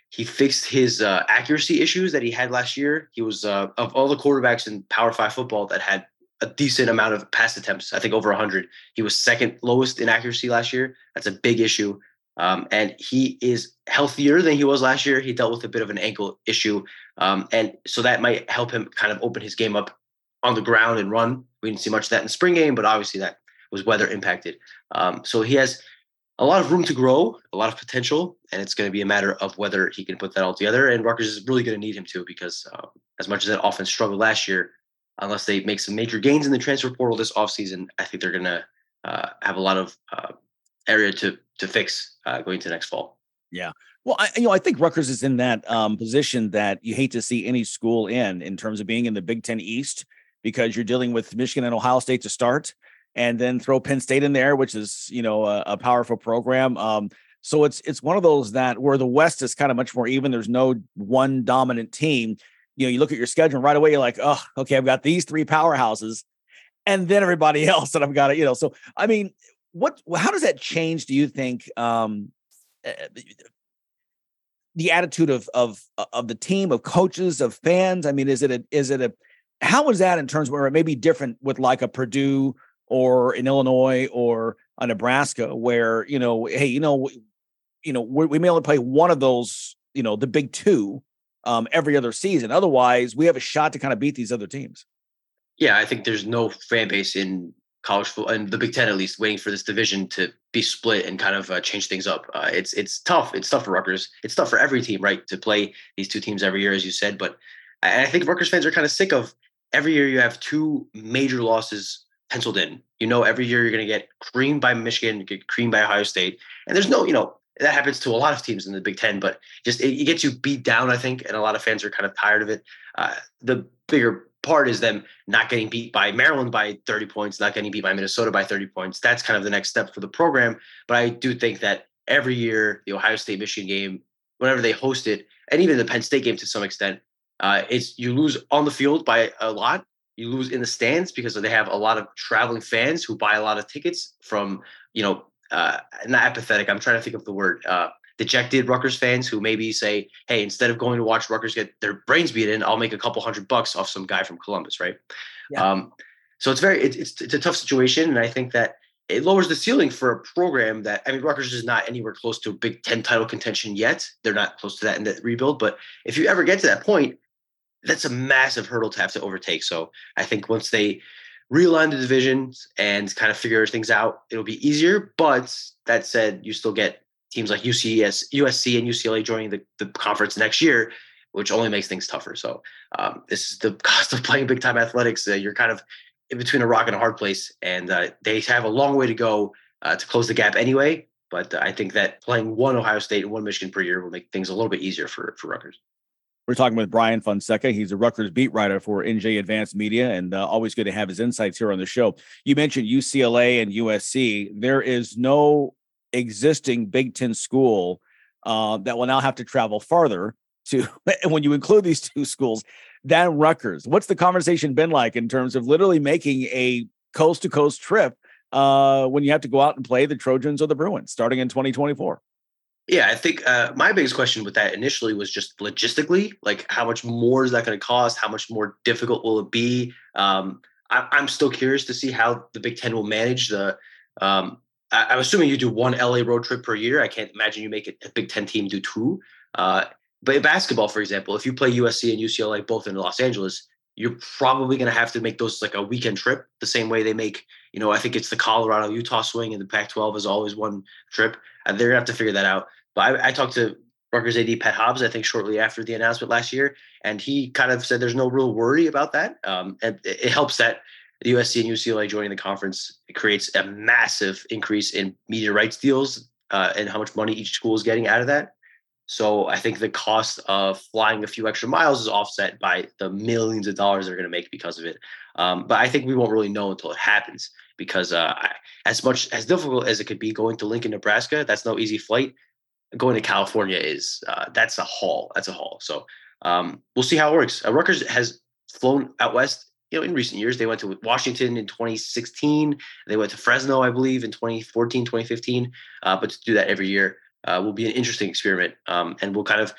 he fixed his uh, accuracy issues that he had last year. He was uh, of all the quarterbacks in Power Five football that had a decent amount of pass attempts. I think over 100. He was second lowest in accuracy last year. That's a big issue. Um, and he is healthier than he was last year. He dealt with a bit of an ankle issue. Um, and so that might help him kind of open his game up on the ground and run. We didn't see much of that in the spring game, but obviously that was weather impacted. Um, so he has a lot of room to grow, a lot of potential, and it's going to be a matter of whether he can put that all together. And Rutgers is really going to need him to because uh, as much as that offense struggled last year, unless they make some major gains in the transfer portal this offseason, I think they're going to uh, have a lot of uh, area to to fix uh, going to next fall. Yeah. Well, I, you know, I think Rutgers is in that um, position that you hate to see any school in, in terms of being in the Big Ten East, because you're dealing with Michigan and Ohio State to start, and then throw Penn State in there, which is you know a, a powerful program. Um, so it's it's one of those that where the West is kind of much more even. There's no one dominant team. You know, you look at your schedule right away, you're like, oh, okay, I've got these three powerhouses, and then everybody else that I've got you know. So I mean, what how does that change? Do you think um, eh, the attitude of of of the team, of coaches, of fans? I mean, is it a is it a how is that in terms where it may be different with like a Purdue or in Illinois or a Nebraska, where you know, hey, you know, you know, we, we may only play one of those, you know, the big two um, every other season. Otherwise, we have a shot to kind of beat these other teams. Yeah, I think there's no fan base in college football and the Big Ten at least waiting for this division to be split and kind of uh, change things up. Uh, it's it's tough. It's tough for Rutgers. It's tough for every team, right, to play these two teams every year, as you said. But I, I think Rutgers fans are kind of sick of every year you have two major losses penciled in. You know, every year you're going to get creamed by Michigan, get creamed by Ohio State, and there's no, you know, that happens to a lot of teams in the Big Ten. But just it, it gets you beat down, I think, and a lot of fans are kind of tired of it. Uh, the bigger part is them not getting beat by Maryland by 30 points, not getting beat by Minnesota by 30 points. That's kind of the next step for the program. But I do think that every year, the Ohio State Michigan game, whenever they host it, and even the Penn State game to some extent, uh, it's you lose on the field by a lot. You lose in the stands because they have a lot of traveling fans who buy a lot of tickets from, you know, uh, not apathetic. I'm trying to think of the word. Uh, dejected Rutgers fans who maybe say, "Hey, instead of going to watch Rutgers get their brains beat in, I'll make a couple hundred bucks off some guy from Columbus." Right. Yeah. Um, so it's very it, it's it's a tough situation, and I think that it lowers the ceiling for a program that I mean, Rutgers is not anywhere close to a Big Ten title contention yet. They're not close to that in the rebuild, but if you ever get to that point, that's a massive hurdle to have to overtake. So I think once they realign the divisions and kind of figure things out, it'll be easier. But that said, you still get teams like UCS, USC, and UCLA joining the, the conference next year, which only makes things tougher. So um, this is the cost of playing big time athletics. Uh, you're kind of in between a rock and a hard place, and uh, they have a long way to go uh, to close the gap anyway. But I think that playing one Ohio State and one Michigan per year will make things a little bit easier for for Rutgers. We're talking with Brian Fonseca. He's a Rutgers beat writer for NJ Advanced Media, and uh, always good to have his insights here on the show. You mentioned UCLA and USC. There is no existing Big Ten school uh, that will now have to travel farther to, when you include these two schools, than Rutgers. What's the conversation been like in terms of literally making a coast to coast trip uh, when you have to go out and play the Trojans or the Bruins starting in 2024? Yeah, I think uh, my biggest question with that initially was just logistically, like how much more is that going to cost? How much more difficult will it be? Um, I, am still curious to see how the Big Ten will manage the. Um, I, am assuming you do one LA road trip per year. I can't imagine you make a Big Ten team do two. Uh, but in basketball, for example, if you play USC and UCLA both in Los Angeles, you're probably going to have to make those like a weekend trip the same way they make, you know, I think it's the Colorado Utah swing and the Pac 12 is always one trip. They're going to have to figure that out. But I, I talked to Rutgers AD Pat Hobbs, I think shortly after the announcement last year, and he kind of said there's no real worry about that. Um, and it, it helps that USC and UCLA joining the conference it creates a massive increase in media rights deals uh, and how much money each school is getting out of that. So I think the cost of flying a few extra miles is offset by the millions of dollars they're going to make because of it. Um, but I think we won't really know until it happens because uh, I, as much as difficult as it could be going to Lincoln, Nebraska, that's no easy flight. Going to California is uh, that's a haul. That's a haul. So um, we'll see how it works. Uh, Rutgers has flown out west. You know, in recent years, they went to Washington in 2016. They went to Fresno, I believe, in 2014, 2015. Uh, but to do that every year uh, will be an interesting experiment, um, and we'll kind of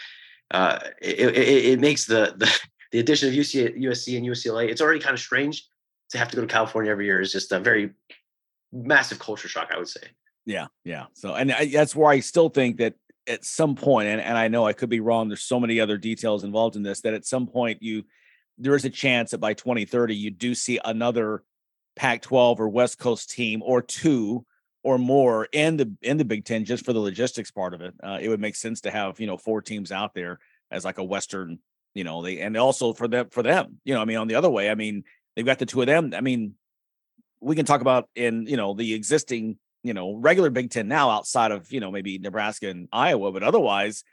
uh, it, it, it, makes the, the the addition of UC, USC and UCLA. It's already kind of strange to have to go to California every year. Is just a very massive culture shock, I would say. Yeah, yeah. So, and I, that's where I still think that at some point, and, and I know I could be wrong. There's so many other details involved in this that at some point you there is a chance that by 2030 you do see another Pac-12 or West Coast team or two or more in the in the Big Ten just for the logistics part of it. Uh, it would make sense to have you know four teams out there as like a Western, you know, they and also for them for them, you know, I mean on the other way, I mean they've got the two of them. I mean, we can talk about in you know the existing you know regular Big Ten now outside of you know maybe Nebraska and Iowa, but otherwise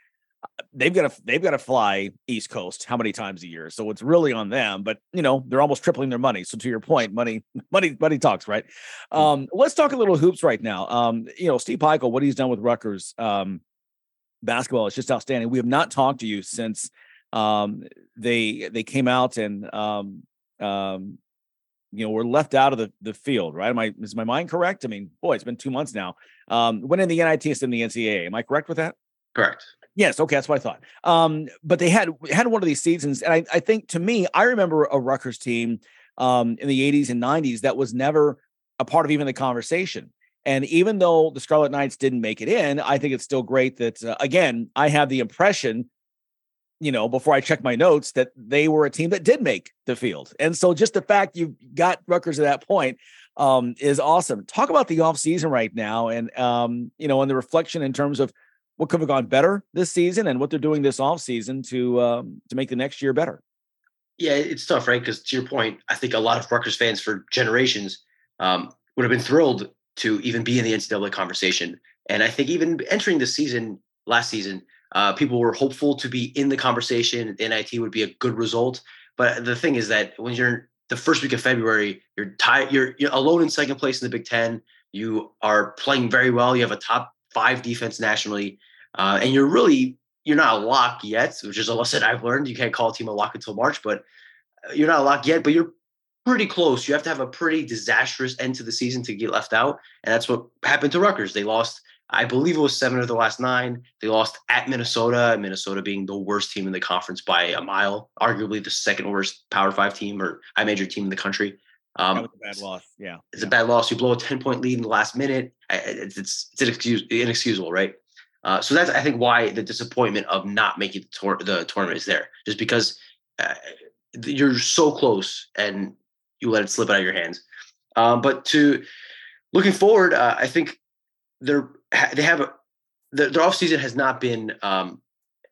they've got to they've got to fly East Coast how many times a year? So it's really on them. But you know they're almost tripling their money. So to your point, money money money talks, right? Mm. Um, let's talk a little hoops right now. Um, you know Steve Pikiell, what he's done with Rutgers um, basketball is just outstanding. We have not talked to you since um, they they came out and um, um, you know, we're left out of the, the field, right? Am I is my mind correct? I mean, boy, it's been two months now. Um, in the NITs and the NCAA. Am I correct with that? Correct. Yes, okay, that's what I thought. Um, but they had had one of these seasons, and I, I think to me, I remember a Rutgers team um, in the 80s and 90s that was never a part of even the conversation. And even though the Scarlet Knights didn't make it in, I think it's still great that uh, again, I have the impression you know, before I check my notes, that they were a team that did make the field. And so just the fact you got Rutgers at that point um, is awesome. Talk about the off season right now and, um, you know, and the reflection in terms of what could have gone better this season and what they're doing this offseason to um, to make the next year better. Yeah, it's tough, right? Because to your point, I think a lot of Rutgers fans for generations um, would have been thrilled to even be in the NCAA conversation. And I think even entering the season last season, uh, people were hopeful to be in the conversation. The NIT would be a good result. But the thing is that when you're the first week of February, you're tied. You're, you're alone in second place in the Big Ten. You are playing very well. You have a top five defense nationally, uh, and you're really you're not a lock yet, which is a lesson I've learned. You can't call a team a lock until March, but uh, you're not a lock yet. But you're pretty close. You have to have a pretty disastrous end to the season to get left out, and that's what happened to Rutgers. They lost I believe it was seven of the last nine. They lost at Minnesota, Minnesota being the worst team in the conference by a mile, arguably the second worst Power Five team or I major team in the country. Um, that was a bad loss. Yeah, it's yeah. a bad loss. You blow a ten point lead in the last minute. It's it's, inexcus- inexcusable, right? Uh, so that's I think why the disappointment of not making the, tour- the tournament is there, just because uh, you're so close and you let it slip out of your hands. Um, but to looking forward, uh, I think they're they have a the, their offseason has not been um,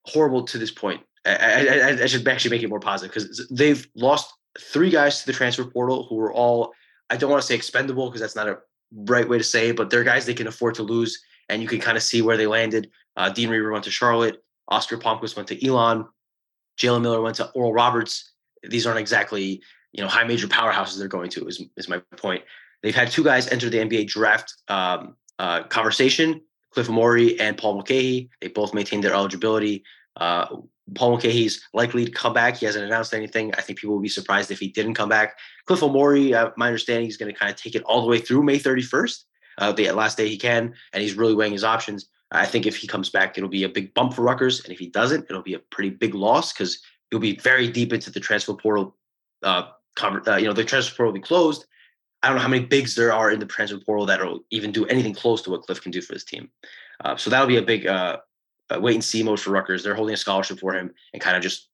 horrible to this point. I, I, I, should actually make it more positive because they've lost three guys to the transfer portal who were all I don't want to say expendable because that's not a right way to say but they're guys they can afford to lose, and you can kind of see where they landed. Uh, Dean Reiber went to Charlotte, Oscar Palmquist went to Elon, Jalen Miller went to Oral Roberts. These aren't exactly you know high major powerhouses they're going to. Is is my point. They've had two guys enter the NBA draft um, uh, conversation. Cliff Omoruyi and Paul Mulcahy, they both maintained their eligibility. Uh, Paul Mulcahy's likely to come back. He hasn't announced anything. I think people will be surprised if he didn't come back. Cliff Omoruyi, uh, my understanding, is going to kind of take it all the way through May 31st, uh, the last day he can, and he's really weighing his options. I think if he comes back, it'll be a big bump for Rutgers, and if he doesn't, it'll be a pretty big loss because he'll be very deep into the transfer portal. Uh, uh, you know, the transfer portal will be closed, I don't know how many bigs there are in the transfer portal that'll even do anything close to what Cliff can do for this team. Uh, so that'll be a big uh, wait and see mode for Rutgers. They're holding a scholarship for him and kind of just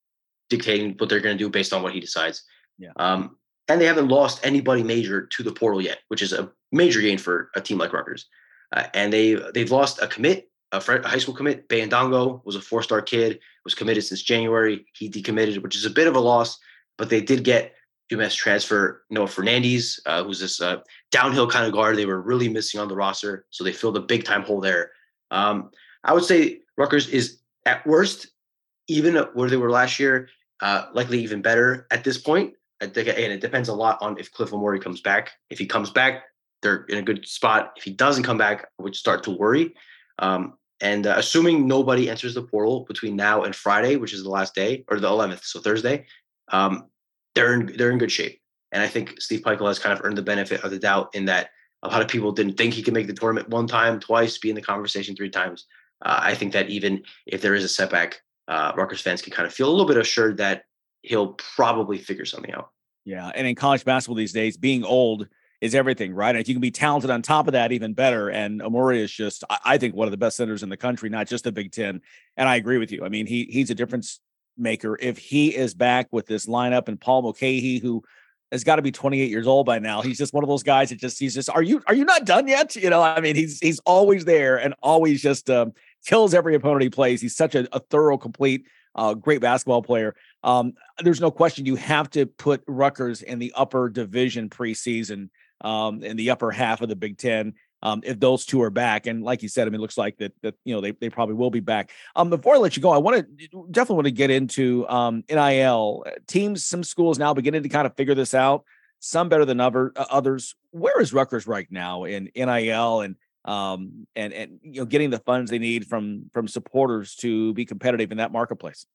dictating what they're going to do based on what he decides. Yeah. Um, and they haven't lost anybody major to the portal yet, which is a major gain for a team like Rutgers. Uh, and they they've lost a commit, a, a high school commit. Bayandongo was a four star kid, was committed since January. He decommitted, which is a bit of a loss, but they did get UMass transfer Noah Fernandes, uh, who's this uh, downhill kind of guard they were really missing on the roster. So they filled a big time hole there. Um, I would say Rutgers is at worst, even where they were last year, uh, likely even better at this point. I think, and it depends a lot on if Cliff Omoruyi comes back. If he comes back, they're in a good spot. If he doesn't come back, I would start to worry. Um, and uh, assuming nobody enters the portal between now and Friday, which is the last day, or the 11th, so Thursday, um, they're in they're in good shape. And I think Steve Pikiell has kind of earned the benefit of the doubt in that a lot of people didn't think he could make the tournament one time, twice, be in the conversation three times. Uh, I think that even if there is a setback, uh, Rutgers fans can kind of feel a little bit assured that he'll probably figure something out. Yeah, and in college basketball these days, being old is everything, right? And if you can be talented on top of that, even better. And Omoruyi is just, I think, one of the best centers in the country, not just the Big Ten. And I agree with you. I mean, he he's a difference maker. If he is back with this lineup and Paul Mulcahy, who has got to be 28 years old by now. He's just one of those guys that just he's just are you are you not done yet? You know, I mean, he's he's always there and always just um, kills every opponent he plays. He's such a, a thorough, complete, uh, great basketball player. Um, there's no question you have to put Rutgers in the upper division preseason, um, in the upper half of the Big Ten um, if those two are back. And like you said, I mean, it looks like that that you know they they probably will be back. Um, before I let you go, I want to definitely want to get into um, NIL teams. Some schools now beginning to kind of figure this out. Some better than other uh, others. Where is Rutgers right now in NIL and um, and and you know getting the funds they need from from supporters to be competitive in that marketplace?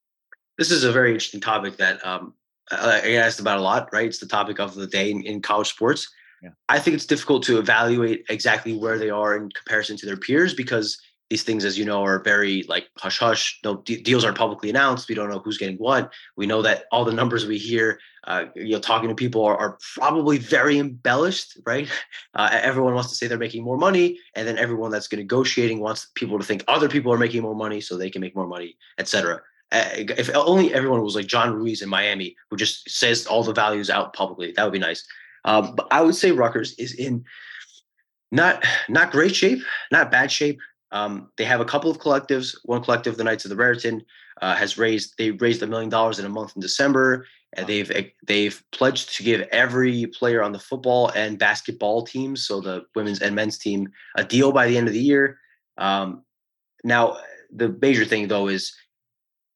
This is a very interesting topic that um, I get asked about a lot. Right, it's the topic of the day in, in college sports. Yeah. I think it's difficult to evaluate exactly where they are in comparison to their peers because these things, as you know, are very like hush hush. No de- deals aren't publicly announced. We don't know who's getting what. We know that all the numbers we hear, uh, you know, talking to people are, are probably very embellished, right? Uh, everyone wants to say they're making more money, and then everyone that's negotiating wants people to think other people are making more money so they can make more money, etc. If only everyone was like John Ruiz in Miami, who just says all the values out publicly, that would be nice. Um, but I would say Rutgers is in not not great shape, not bad shape. Um, they have a couple of collectives. One collective, the Knights of the Raritan, uh, has raised they raised a million dollars in a month in December, and they've they've pledged to give every player on the football and basketball teams, so the women's and men's team, a deal by the end of the year. Um, now, the major thing though is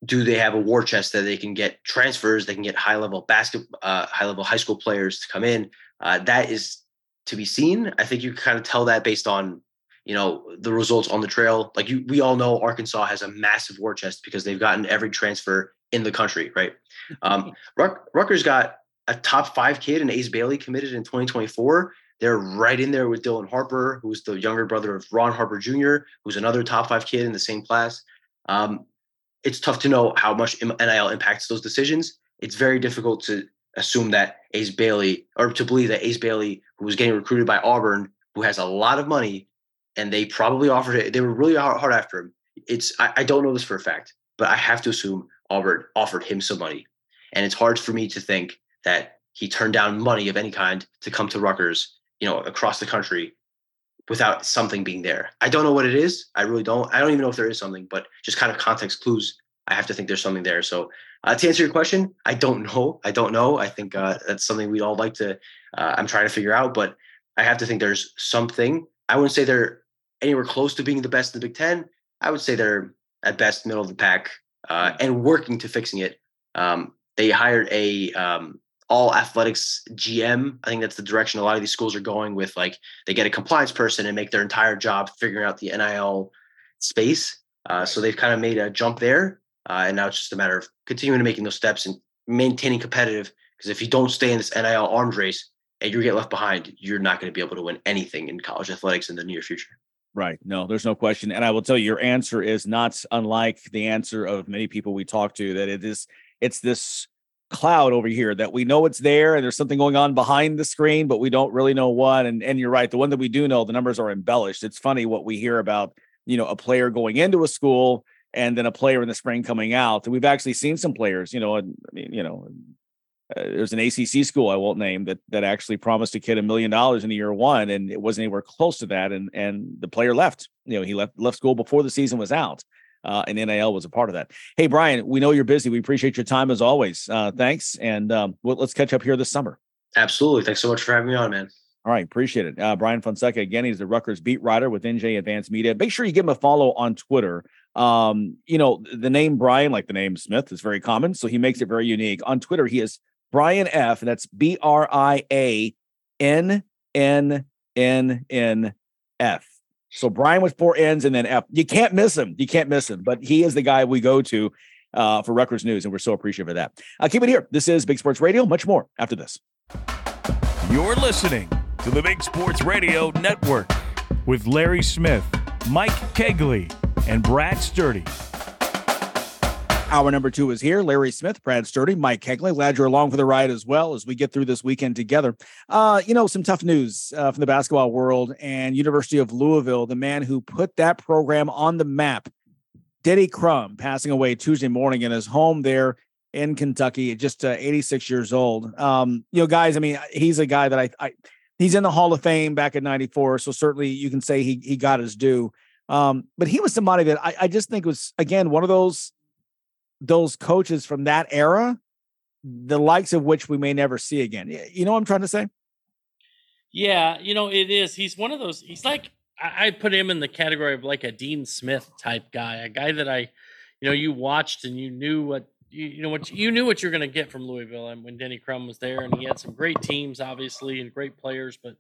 do they have a war chest that they can get transfers? They can get high level basket, uh, high level high school players to come in. Uh, that is to be seen. I think you can kind of tell that based on you know the results on the trail. Like you, we all know Arkansas has a massive war chest because they've gotten every transfer in the country, right? Um, Ruck, Rutgers got a top five kid in Ace Bailey committed in 2024. They're right in there with Dylan Harper, who's the younger brother of Ron Harper Jr., who's another top five kid in the same class. Um, it's tough to know how much NIL impacts those decisions. It's very difficult to assume that Ace Bailey, or to believe that Ace Bailey, who was getting recruited by Auburn, who has a lot of money, and they probably offered it, they were really hard after him. It's I, I don't know this for a fact, but I have to assume Auburn offered him some money. And it's hard for me to think that he turned down money of any kind to come to Rutgers, you know, across the country without something being there. I don't know what it is. I really don't. I don't even know if there is something, but just kind of context clues. I have to think there's something there. So uh, to answer your question, I don't know. I don't know. I think uh, that's something we'd all like to. Uh, I'm trying to figure out, but I have to think there's something. I wouldn't say they're anywhere close to being the best in the Big Ten. I would say they're at best middle of the pack uh, and working to fixing it. Um, they hired a um, all athletics GM. I think that's the direction a lot of these schools are going with. Like they get a compliance person and make their entire job figuring out the NIL space. Uh, so they've kind of made a jump there, uh, and now it's just a matter of continuing to making those steps and maintaining competitive. Because if you don't stay in this NIL arms race and you get left behind, you're not going to be able to win anything in college athletics in the near future. Right. No, there's no question. And I will tell you, your answer is not unlike the answer of many people we talk to. That it is, it's this cloud over here that we know it's there and there's something going on behind the screen, but we don't really know what. And and you're right, the one that we do know, the numbers are embellished. It's funny what we hear about, you know, a player going into a school and then a player in the spring coming out. And we've actually seen some players, you know, you know, uh, there's an ACC school I won't name that that actually promised a kid a million dollars in year one, and it wasn't anywhere close to that. And and the player left. You know, he left left school before the season was out uh, and NIL was a part of that. Hey, Brian, we know you're busy. We appreciate your time as always. Uh, thanks, and um, we'll, let's catch up here this summer. Absolutely. Thanks so much for having me on, man. All right, appreciate it. Uh, Brian Fonseca again. He's the Rutgers beat writer with NJ Advanced Media. Make sure you give him a follow on Twitter. Um, you know the name Brian, like the name Smith, is very common, so he makes it very unique. On Twitter, he is Brian F. And that's B R I A N N N N F. So Brian with four N's and then F. You can't miss him. You can't miss him. But he is the guy we go to uh, for Rutgers News, and we're so appreciative of that. Uh, keep it here. This is Big Sports Radio. Much more after this. You're listening to the Big Sports Radio Network with Larry Smith, Mike Cagley, and Brad Sturdy. Hour number two is here. Larry Smith, Brad Sturdy, Mike Cagley. Glad you're along for the ride as well as we get through this weekend together. Uh, you know, some tough news uh, from the basketball world and University of Louisville, the man who put that program on the map, Denny Crum, passing away Tuesday morning in his home there in Kentucky just uh, 86 years old. Um, you know, guys, I mean, he's a guy that I, I he's in the Hall of Fame back in 94. So certainly you can say he, he got his due. Um, but he was somebody that I, I just think was, again, one of those those coaches from that era, the likes of which we may never see again. You know what I'm trying to say? Yeah, you know, it is. He's one of those, he's like, I, put him in the category of like a Dean Smith type guy, a guy that I, you know, you watched and you knew what, you, you know, what you knew what you're going to get from Louisville. And when Denny Crum was there, and he had some great teams, obviously, and great players, but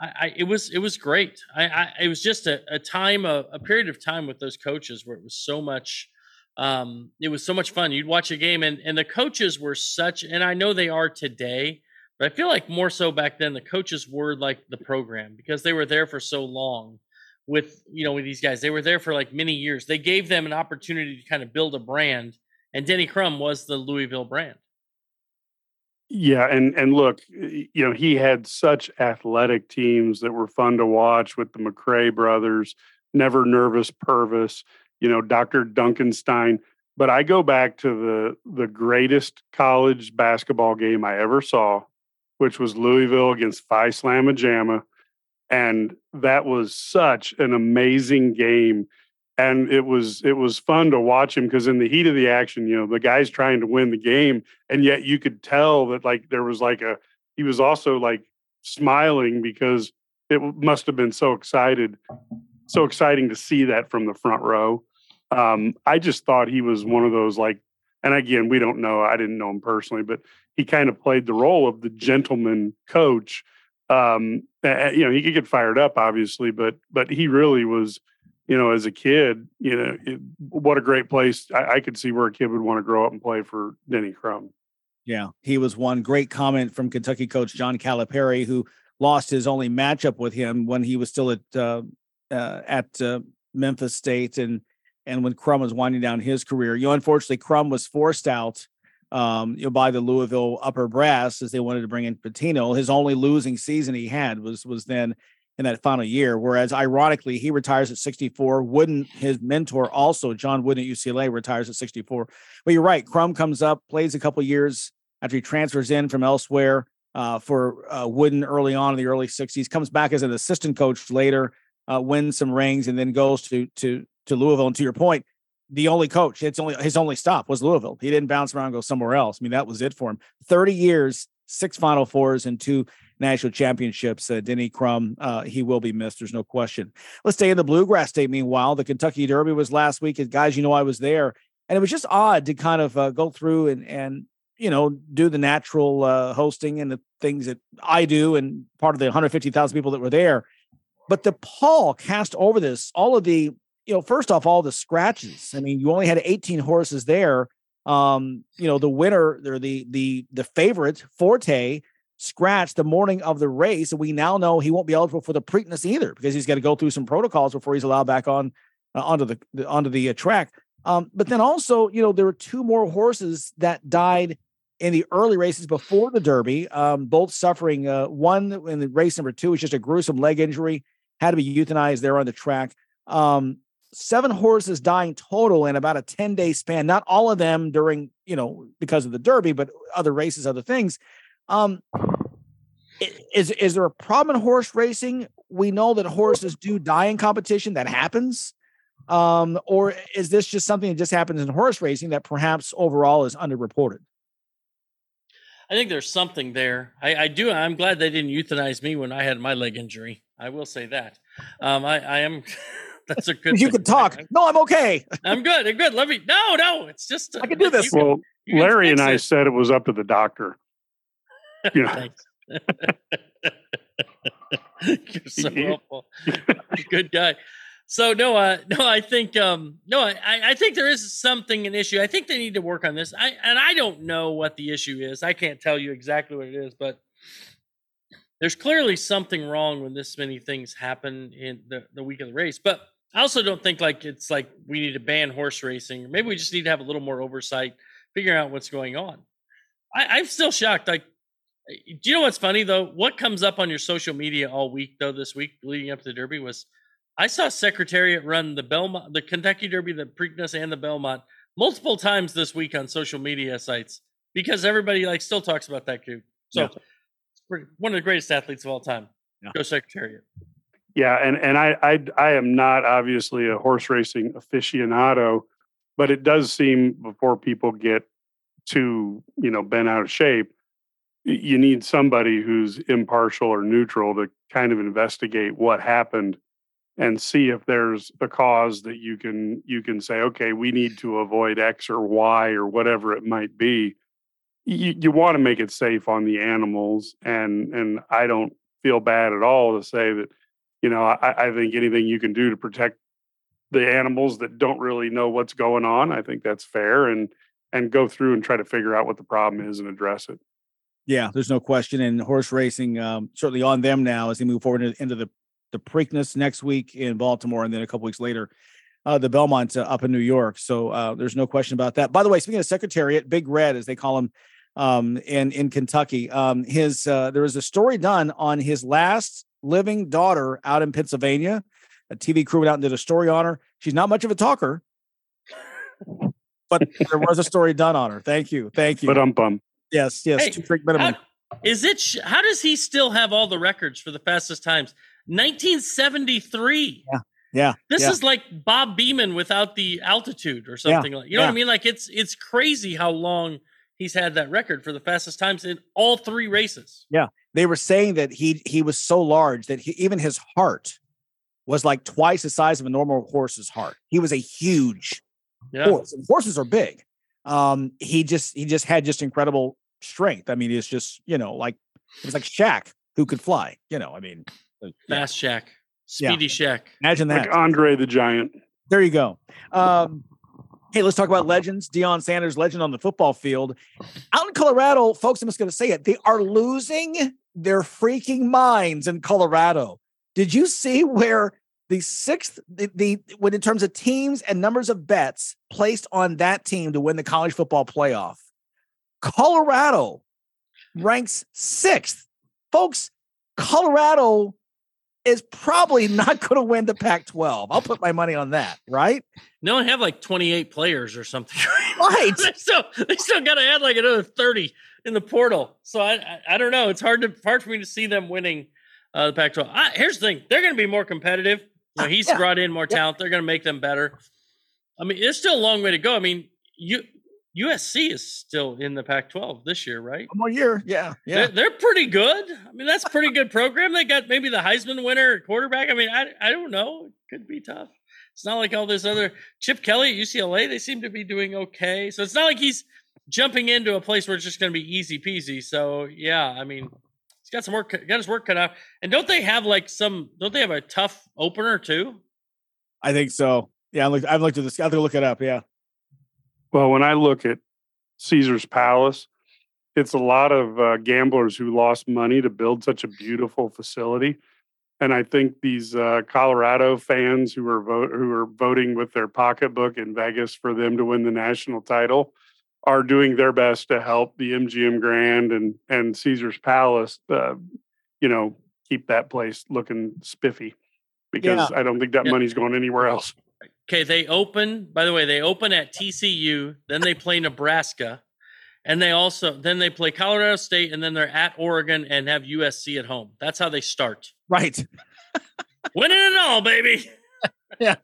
I, I it was it was great. I, I it was just a, a time, a, a period of time with those coaches where it was so much um, it was so much fun. You'd watch a game, and and the coaches were such, and I know they are today, but I feel like more so back then. The coaches were like the program because they were there for so long. With you know, with these guys, they were there for like many years. They gave them an opportunity to kind of build a brand, and Denny Crum was the Louisville brand. Yeah, and and look, you know, he had such athletic teams that were fun to watch with the McCray brothers, never nervous Pervis you know, Dr. Dunkenstein. But I go back to the the greatest college basketball game I ever saw, which was Louisville against Phi Slamma Jamma. And that was such an amazing game. And it was it was fun to watch him because in the heat of the action, you know, the guy's trying to win the game. And yet you could tell that like there was like a he was also like smiling because it must have been so excited so exciting to see that from the front row um, I just thought he was one of those like, and again, we don't know. I didn't know him personally, but he kind of played the role of the gentleman coach. Um, you know, he could get fired up, obviously, but but he really was. You know, as a kid, you know, it, what a great place. I, I could see where a kid would want to grow up and play for Denny Crum. Yeah, he was one great comment from Kentucky coach John Calipari, who lost his only matchup with him when he was still at uh, uh, at uh, Memphis State, and and when Crum was winding down his career. You know, unfortunately, Crum was forced out um, you know, by the Louisville upper brass as they wanted to bring in Pitino. His only losing season he had was was then in that final year. Whereas ironically, he retires at 64. Wooden, his mentor, also John Wooden at UCLA, retires at 64. But you're right. Crum comes up, plays a couple years after he transfers in from elsewhere uh, for uh, Wooden early on in the early 60s. Comes back as an assistant coach later, uh, wins some rings, and then goes to to to Louisville. And to your point, the only coach, it's only his only stop was Louisville. He didn't bounce around and go somewhere else. I mean, that was it for him. 30 years, six Final Fours, and two national championships. Uh, Denny Crum, uh, he will be missed. There's no question. Let's stay in the Bluegrass State. Meanwhile, the Kentucky Derby was last week. And Guys, you know, I was there, and it was just odd to kind of uh, go through and and you know do the natural uh, hosting and the things that I do, and part of the 150,000 people that were there. But the pall cast over this, all of the you know, first off, all the scratches. I mean, you only had 18 horses there. Um, you know, the winner or the the the favorite Forte scratched the morning of the race, we now know he won't be eligible for the Preakness either because he's got to go through some protocols before he's allowed back on uh, onto the, the onto the uh, track. Um, but then also, you know, there were two more horses that died in the early races before the Derby, um, both suffering. Uh, one in the race number two was just a gruesome leg injury, had to be euthanized there on the track. Um, seven horses dying total in about a 10 day span not all of them during you know because of the derby but other races other things um is is there a problem in horse racing we know that horses do die in competition that happens um or is this just something that just happens in horse racing that perhaps overall is underreported I think there's something there. I, I do. I'm glad they didn't euthanize me when I had my leg injury. I will say that. Um, I, I am That's a good. You can talk. No, I'm okay. I'm good. I'm good. Let me. No, no. It's just. I can do this. Well, can, Larry and I it. said it was up to the doctor. You know. You're so helpful. good guy. So no, uh, no, I think um, no, I, I think there is something an issue. I think they need to work on this. I and I don't know what the issue is. I can't tell you exactly what it is, but there's clearly something wrong when this many things happen in the, the week of the race. But I also don't think like it's like we need to ban horse racing. Maybe we just need to have a little more oversight, figuring out what's going on. I, I'm still shocked. Like, eh, do you know what's funny though? What comes up on your social media all week though this week leading up to the Derby was I saw Secretariat run the Belmont, the Kentucky Derby, the Preakness, and the Belmont multiple times this week on social media sites because everybody like still talks about that dude. So, Yeah. one of the greatest athletes of all time. Yeah. Go Secretariat. Yeah, and and I I I am not obviously a horse racing aficionado, but it does seem before people get too you know bent out of shape, you need somebody who's impartial or neutral to kind of investigate what happened and see if there's a cause that you can you can say okay we need to avoid x or y or whatever it might be. You, you want to make it safe on the animals and and i don't feel bad at all to say that you know I, I think anything you can do to protect the animals that don't really know what's going on i think that's fair and and go through and try to figure out what the problem is and address it Yeah, there's no question. And horse racing, um, certainly on them now as they move forward into, the the Preakness next week in Baltimore, and then a couple weeks later, uh, the Belmont uh, up in New York. So uh, there's no question about that. By the way, speaking of Secretariat, Big Red, as they call him um, in in Kentucky, um, his uh, there was a story done on his last living daughter out in Pennsylvania. A TV crew went out and did a story on her. She's not much of a talker, but there was a story done on her. Thank you, thank you. but um bum yes, yes, Hey, two drink minimum. How, is it? sh- How does he still have all the records for the fastest times? 1973. Yeah, yeah. This yeah. is like Bob Beamon without the altitude or something like. You know what I mean? Like it's it's crazy how long he's had that record for the fastest times in all three races. Yeah, they were saying that he he was so large that he, even his heart was like twice the size of a normal horse's heart. He was a huge Yeah. horse. and Horses are big. Um, he just he just had just incredible strength. I mean, it's just you know like it was like Shaq who could fly. You know, I mean, uh, yeah. Fast Shaq, Yeah. Speedy Shaq. imagine that. like andre the giant There you go. Um, hey, let's talk about legends. Deion Sanders, legend on the football field. Out in Colorado, folks, I'm just going to say it. They are losing their freaking minds in Colorado. Did you see where the sixth, the, the when in terms of teams and numbers of bets placed on that team to win the college football playoff? Colorado ranks sixth. Folks, Colorado is probably not going to win the Pac 12. I'll put my money on that, right? They only have like 28 players or something. Right. they still they still got to add like another 30 in the portal. So I, I I don't know. It's hard to hard for me to see them winning uh, the Pac-12. Here's the thing: they're going to be more competitive. You know, he's Yeah. brought in more talent. They're going to make them better. I mean, it's still a long way to go. I mean, you USC is still in the Pac-12 this year, right? One more year. Yeah. Yeah. They're, they're pretty good. I mean, that's a pretty good program. They got maybe the Heisman winner quarterback. I mean, I, I don't know. It could be tough. It's not like all this other Chip Kelly at UCLA. They seem to be doing okay. So it's not like he's jumping into a place where it's just going to be easy peasy. So yeah, I mean, he's got some work. Got his work cut out. And don't they have like some? Don't they have a tough opener too? I think so. Yeah. I looked, I've looked at this. I have to look it up. Yeah. Well, when I look at Caesar's Palace, it's a lot of uh, gamblers who lost money to build such a beautiful facility, and I think these uh, Colorado fans who are vote who are voting with their pocketbook in Vegas for them to win the national title are doing their best to help the MGM Grand and and Caesar's Palace, uh, you know, keep that place looking spiffy. Because I don't think that Yeah. money's going anywhere else. Okay, they open. By the way, they open at TCU. Then they play Nebraska, and they also then they play Colorado State, and then they're at Oregon and have USC at home. That's how they start. Right. Winning it all, baby. yeah.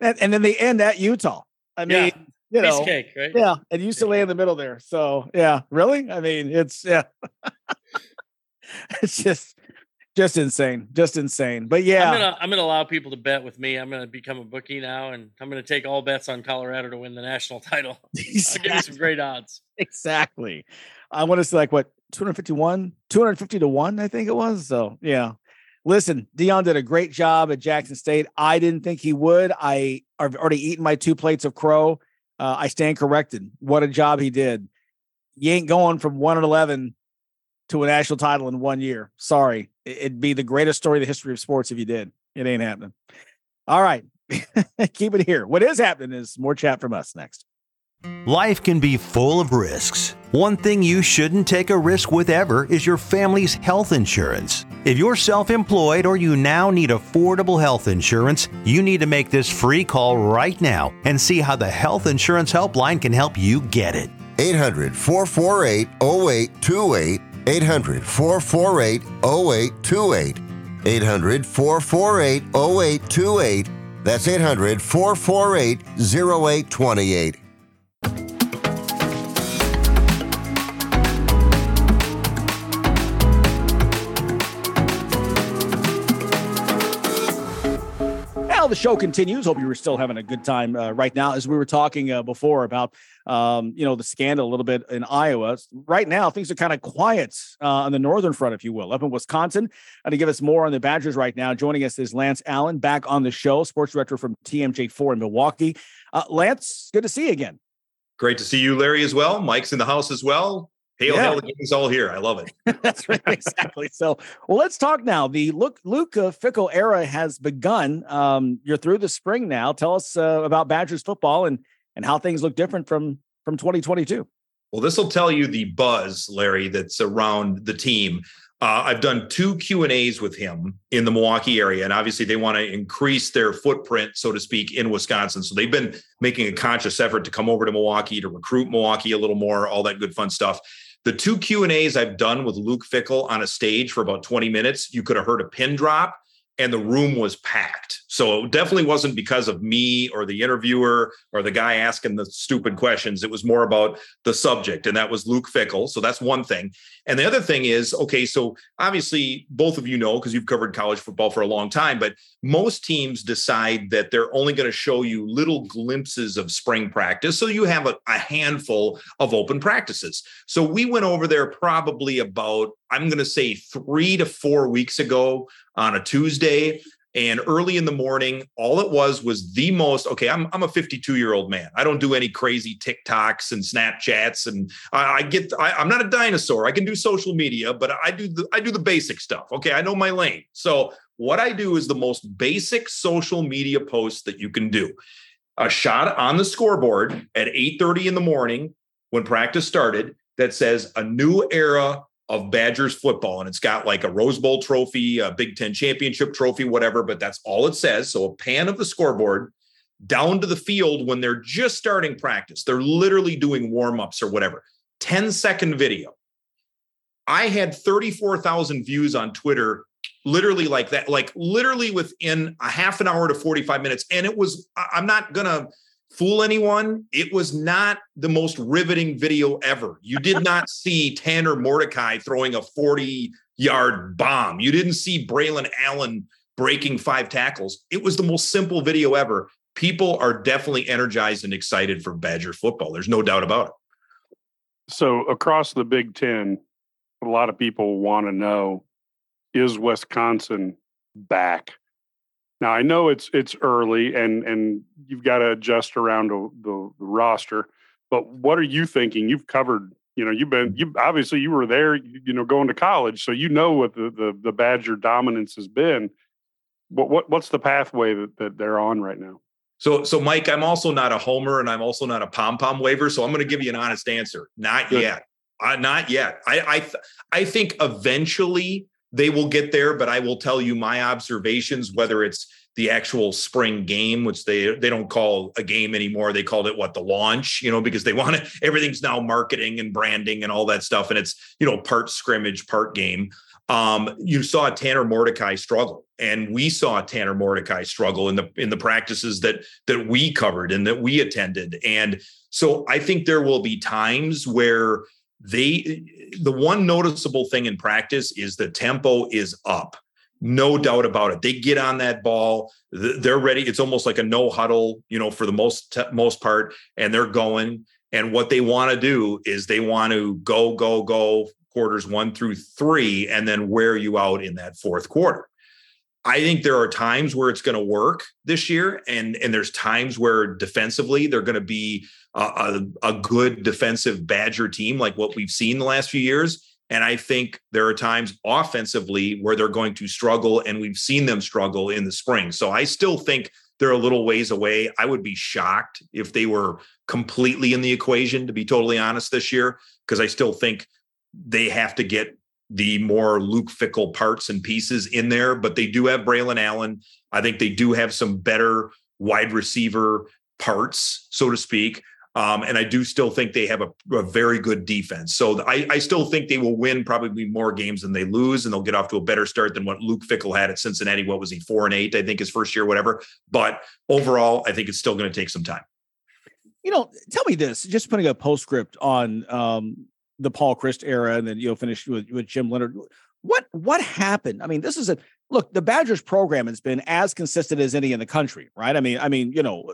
And, and then they end at Utah. I mean, Yeah. you know, cake, right? yeah. And UCLA in the middle there. So yeah, really? I mean, it's yeah. it's just just insane. Just insane. But yeah. I'm gonna I'm gonna allow people to bet with me. I'm gonna become a bookie now, and I'm gonna take all bets on Colorado to win the national title. I'll give you some great odds. exactly. I want to say like what 251, 250 to one, I think it was. So yeah. Listen, Deion did a great job at Jackson State. I didn't think he would. I have already eaten my two plates of crow. Uh, I stand corrected. What a job he did. You ain't going from one and eleven to a national title in one year. Sorry. It- It'd be the greatest story in the history of sports if you did. It ain't happening. All right. keep it here. What is happening is more chat from us next. Life can be full of risks. One thing you shouldn't take a risk with ever is your family's health insurance. If you're self employed or you now need affordable health insurance, you need to make this free call right now and see how the Health Insurance Helpline can help you get it. 800 448 0828. 800 448 0828. 800 448 0828. That's 800 448 0828. The show continues. Hope you were still having a good time uh, right now. As we were talking uh, before about, um, you know, the scandal a little bit in Iowa. Right now, things are kind of quiet uh, on the northern front, if you will, up in Wisconsin. And to give us more on the Badgers right now, joining us is Lance Allan, back on the show, sports director from TMJ4 in Milwaukee. Uh, Lance, good to see you again. Great to see you, Larry, as well. Mike's in the house as well. Hail, yeah. hail, the gang's all here. I love it. That's right, exactly. So, well, let's talk now. The Luke Luca Fickell era has begun. Um, you're through the spring now. Tell us uh, about Badgers football and and how things look different from from 2022. Well, this will tell you the buzz, Larry, that's around the team. Uh, I've done two Q and A's with him in the Milwaukee area, and obviously they want to increase their footprint, so to speak, in Wisconsin. So they've been making a conscious effort to come over to Milwaukee to recruit Milwaukee a little more, all that good fun stuff. The two Q and A's I've done with Luke Fickell on a stage for about 20 minutes, you could have heard a pin drop and the room was packed. So it definitely wasn't because of me or the interviewer or the guy asking the stupid questions. It was more about the subject, and that was Luke Fickell. So that's one thing. And the other thing is okay, so obviously both of you know because you've covered college football for a long time, but most teams decide that they're only going to show you little glimpses of spring practice. So you have a, a handful of open practices. So we went over there probably about, I'm going to say three to four weeks ago on a Tuesday. And early in the morning, all it was was the most okay. I'm, I'm a 52 year old man. I don't do any crazy TikToks and Snapchats, and I, I get I, I'm not a dinosaur. I can do social media, but I do the I do the basic stuff. Okay, I know my lane. So what I do is the most basic social media post that you can do. A shot on the scoreboard at 8:30 in the morning when practice started that says a new era of Badgers football. And it's got like a Rose Bowl trophy, a Big Ten championship trophy, whatever, but that's all it says. So a pan of the scoreboard down to the field when they're just starting practice. They're literally doing warm ups or whatever. 10 second video. I had 34,000 views on Twitter, literally like that, like literally within a half an hour to 45 minutes. And it was, I'm not going to, fool anyone, it was not the most riveting video ever. You did not see Tanner Mordecai throwing a 40 yard bomb. You didn't see Braylon Allen breaking five tackles. It was the most simple video ever. People are definitely energized and excited for Badger football. There's no doubt about it. So, across the Big Ten, a lot of people want to know is Wisconsin back? Now I know it's it's early and and you've got to adjust around the, the, the roster, but what are you thinking? You've covered, you know, you've been you obviously you were there, you know, going to college, so you know what the the, the Badger dominance has been. What what what's the pathway that, that they're on right now? So, so Mike, I'm also not a homer, and I'm also not a pom pom waver. So, I'm going to give you an honest answer. Not Good. yet. Uh, not yet. I I, th- I think eventually they will get there, but I will tell you my observations, whether it's the actual spring game, which they they don't call a game anymore. They called it what the launch, you know, because they want to everything's now marketing and branding and all that stuff. And it's, you know, part scrimmage, part game. Um, you saw Tanner Mordecai struggle, and we saw Tanner Mordecai struggle in the in the practices that that we covered and that we attended. And so I think there will be times where they the one noticeable thing in practice is the tempo is up. No doubt about it. They get on that ball they're ready. It's almost like a no huddle you know for the most most part and they're going. And what they want to do is they want to go go go quarters 1 through 3 and then wear you out in that fourth quarter. I think there are times where it's going to work this year, and and there's times where defensively they're going to be a, a, good defensive Badger team, like what we've seen the last few years. And I think there are times offensively where they're going to struggle, and we've seen them struggle in the spring. So I still think they're a little ways away. I would be shocked if they were completely in the equation, to be totally honest, this year, because I still think they have to get the more Luke Fickell parts and pieces in there. But they do have Braylon Allen. I think they do have some better wide receiver parts, so to speak. Um, and I do still think they have a, a very good defense. So I, I, still think they will win probably more games than they lose, and they'll get off to a better start than what Luke Fickell had at Cincinnati. What was he, four and eight? I think his first year, whatever. But overall, I think it's still going to take some time. You know, tell me this, just putting a postscript on um, the Paul Chryst era, and then you know finish with, with Jim Leonhard. What what happened? I mean, this is a look. The Badgers program has been as consistent as any in the country, right? I mean, I mean, you know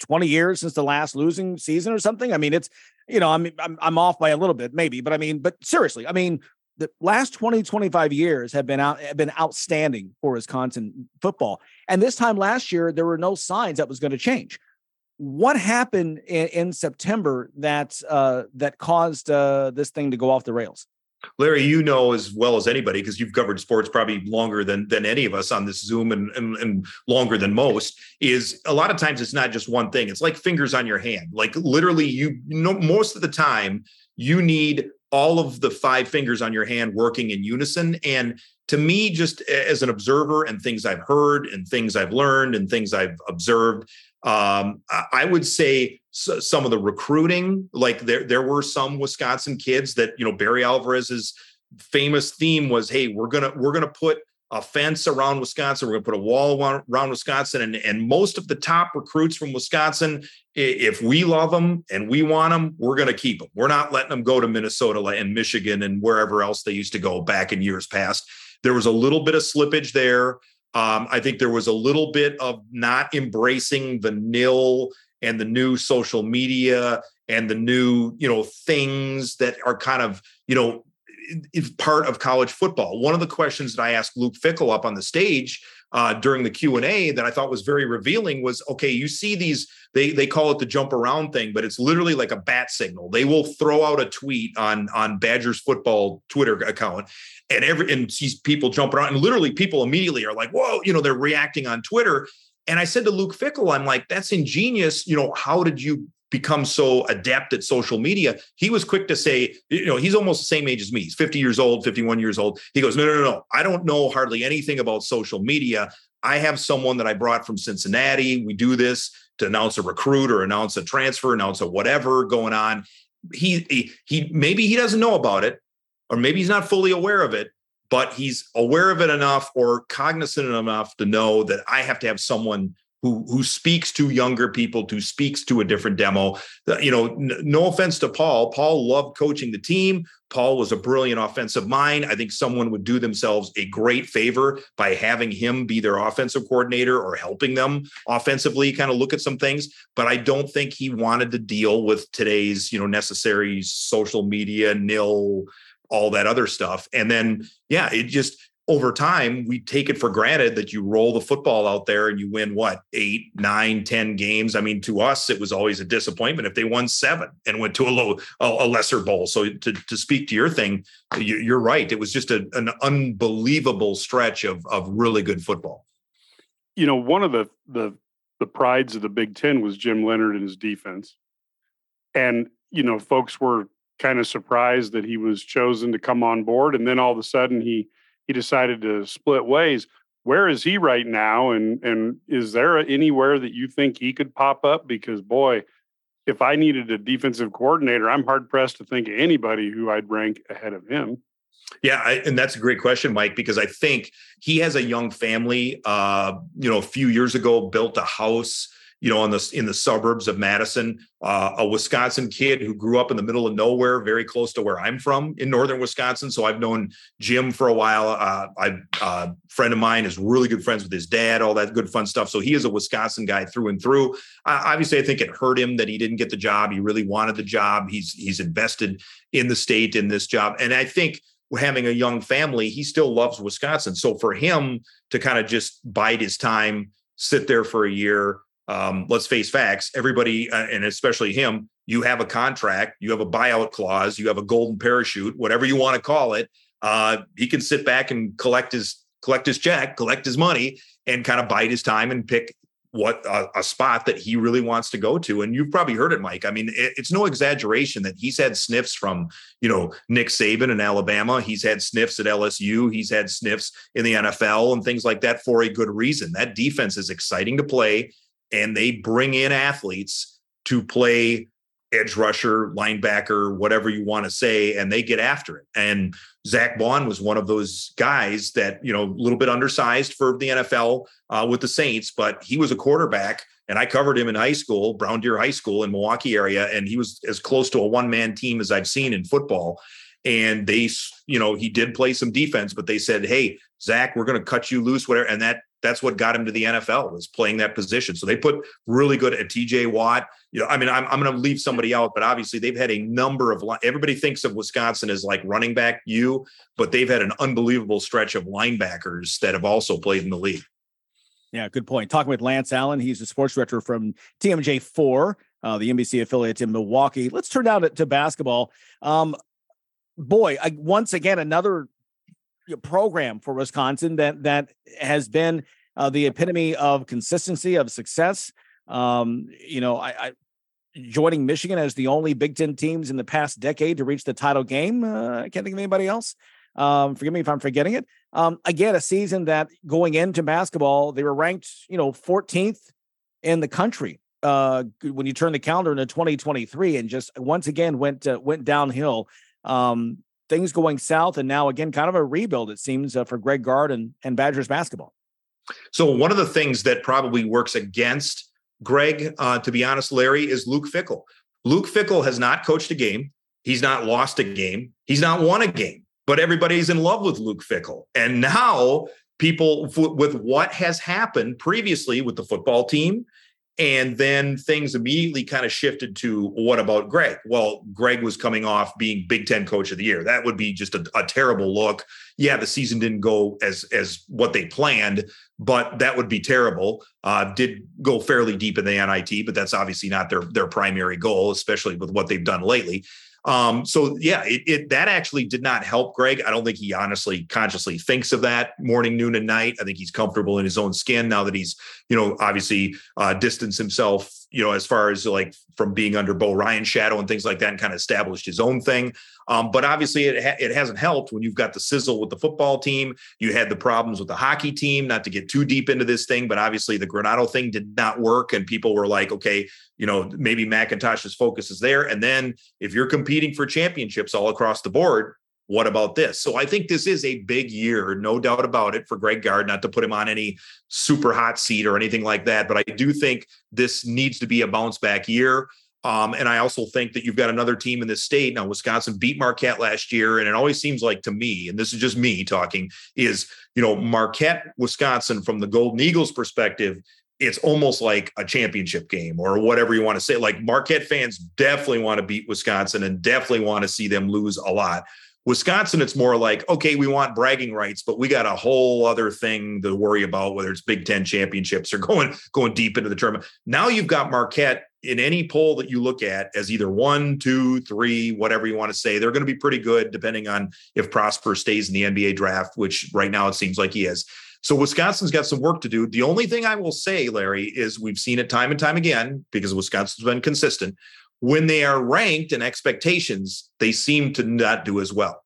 20 years since the last losing season or something. I mean, it's, you know, I'm, I'm, I'm off by a little bit, maybe, but I mean, but seriously, I mean, the last 20, 25 years have been out, have been outstanding for Wisconsin football. And this time last year, there were no signs that was going to change. What happened in, in September that, uh, that caused uh, this thing to go off the rails? Larry, you know as well as anybody because you've covered sports probably longer than than any of us on this Zoom and, and, and longer than most. Is a lot of times it's not just one thing. It's like fingers on your hand. Like literally, you, you know, most of the time you need all of the five fingers on your hand working in unison. And to me, just as an observer and things I've heard and things I've learned and things I've observed, um, I would say some of the recruiting, like there there were some Wisconsin kids that you know Barry Alvarez's famous theme was, "Hey, we're gonna we're gonna put a fence around Wisconsin. We're going to put a wall around Wisconsin. And, and most of the top recruits from Wisconsin, if we love them and we want them, we're going to keep them. We're not letting them go to Minnesota and Michigan and wherever else they used to go back in years past. There was a little bit of slippage there. Um, I think there was a little bit of not embracing the nil and the new social media and the new, you know, things that are kind of, you know, is part of college football. One of the questions that I asked Luke Fickell up on the stage uh, during the Q and A that I thought was very revealing was, okay, you see these they they call it the jump around thing, but it's literally like a bat signal. They will throw out a tweet on on Badgers football Twitter account, and every and sees people jump around, and literally people immediately are like, whoa, you know, they're reacting on Twitter. And I said to Luke Fickell, I'm like, that's ingenious. You know, how did you become so adept at social media? He was quick to say, you know, he's almost the same age as me. He's 50 years old, 51 years old. He goes, no, no, no, no. I don't know hardly anything about social media. I have someone that I brought from Cincinnati. We do this to announce a recruit or announce a transfer, announce a whatever going on. He, he, he maybe he doesn't know about it, or maybe he's not fully aware of it, but he's aware of it enough or cognizant enough to know that I have to have someone who who speaks to younger people, who speaks to a different demo. You know, n- no offense to Paul. Paul loved coaching the team. Paul was a brilliant offensive mind. I think someone would do themselves a great favor by having him be their offensive coordinator or helping them offensively kind of look at some things. But I don't think he wanted to deal with today's, you know, necessary social media nil all that other stuff. And then, yeah, it just over time we take it for granted that you roll the football out there and you win what eight nine ten games? I mean to us it was always a disappointment if they won seven and went to a low a, lesser bowl. So to, to speak to your thing you're right. It was just a, an unbelievable stretch of of really good football. You know one of the the the prides of the big ten was jim Leonhard and his defense. And you know folks were kind of surprised that he was chosen to come on board. And then all of a sudden he he decided to split ways where is he right now and and is there anywhere that you think he could pop up because boy if i needed a defensive coordinator i'm hard pressed to think of anybody who i'd rank ahead of him yeah, I, and that's a great question, Mike, because I think he has a young family. Uh, you know, a few years ago, built a house you know, in the in the suburbs of Madison, uh, a Wisconsin kid who grew up in the middle of nowhere, very close to where I'm from in northern Wisconsin. So I've known Jim for a while. Uh, I uh, friend of mine is really good friends with his dad, all that good fun stuff. So he is a Wisconsin guy through and through. Uh, obviously, I think it hurt him that he didn't get the job. He really wanted the job. He's he's invested in the state in this job, and I think having a young family, he still loves Wisconsin. So for him to kind of just bide his time, sit there for a year um, let's face facts everybody uh, and especially him you have a contract you have a buyout clause you have a golden parachute whatever you want to call it uh, he can sit back and collect his collect his check, collect his money, and kind of bide his time and pick what a, a, spot that he really wants to go to. And you've probably heard it, Mike. I mean, it, it's no exaggeration that he's had sniffs from, you know, Nick Saban in Alabama. He's had sniffs at LSU. He's had sniffs in the NFL and things like that for a good reason. That defense is exciting to play, and they bring in athletes to play edge rusher, linebacker, whatever you want to say, and they get after it. And Zach Baun was one of those guys that, you know, a little bit undersized for the NFL uh, with the Saints, but he was a quarterback. And I covered him in high school, Brown Deer High School in Milwaukee area. And he was as close to a one man team as I've seen in football. And they, you know, he did play some defense, but they said, Hey, Zach, we're going to cut you loose, whatever. And that that's what got him to the NFL was playing that position. So they put really good at TJ Watt. You know, I mean, I'm, I'm going to leave somebody out, but obviously they've had a number of, everybody thinks of Wisconsin as like running back you, but they've had an unbelievable stretch of linebackers that have also played in the league. Yeah, good point. Talking with Lance Allan, he's the sports director from TMJ4, uh, the NBC affiliate in Milwaukee. Let's turn now to, to basketball. Um, boy, I, once again, another program for Wisconsin that that has been uh, the epitome of consistency of success. Um, you know, I, I, joining Michigan as the only Big Ten teams in the past decade to reach the title game. Uh, I can't think of anybody else. Um, forgive me if I'm forgetting it. Um, again, a season that going into basketball, they were ranked, you know, 14th in the country uh, when you turn the calendar into 2023, and just once again went uh, went downhill. Um, things going south, and now again, kind of a rebuild. It seems uh, for Greg Gard and and Badgers basketball. So one of the things that probably works against Greg, uh, to be honest, Larry, is Luke Fickell Luke Fickell has not coached a game. He's not lost a game. He's not won a game. But everybody's in love with Luke Fickell and now people with what has happened previously with the football team and then things immediately kind of shifted to what about Greg? Well, Greg was coming off being Big Ten Coach of the Year. That would be just a, a, terrible look. Yeah, the season didn't go as as what they planned, but that would be terrible. Uh, did go fairly deep in the NIT, but that's obviously not their their primary goal, especially with what they've done lately. Um, so yeah, it, it, that actually did not help Greg. I don't think he honestly consciously thinks of that morning, noon, and night. I think he's comfortable in his own skin now that he's, you know, obviously uh, distanced himself, you know, as far as like from being under Bo Ryan's shadow and things like that, and kind of established his own thing. Um, but obviously, it ha- it hasn't helped when you've got the sizzle with the football team. You had the problems with the hockey team. Not to get too deep into this thing, but obviously the Granato thing did not work, and people were like, okay, you know, maybe McIntosh's focus is there. And then if you're competing for championships all across the board, what about this? So I think this is a big year, no doubt about it, for Greg Gard, not to put him on any super hot seat or anything like that. But I do think this needs to be a bounce back year. Um, and I also think that you've got another team in this state. Now, Wisconsin beat Marquette last year. And it always seems like to me, and this is just me talking, is, you know, Marquette, Wisconsin, from the Golden Eagles perspective, it's almost like a championship game or whatever you want to say. Like Marquette fans definitely want to beat Wisconsin and definitely want to see them lose a lot. Wisconsin, it's more like, okay, we want bragging rights, but we got a whole other thing to worry about, whether it's Big Ten championships or going going deep into the tournament. Now you've got Marquette in any poll that you look at as either one, two, three, whatever you want to say. They're going to be pretty good depending on if Prosper stays in the NBA draft, which right now it seems like he is. So Wisconsin's got some work to do. The only thing I will say, Larry, is we've seen it time and time again because Wisconsin's been consistent. When they are ranked in expectations, they seem to not do as well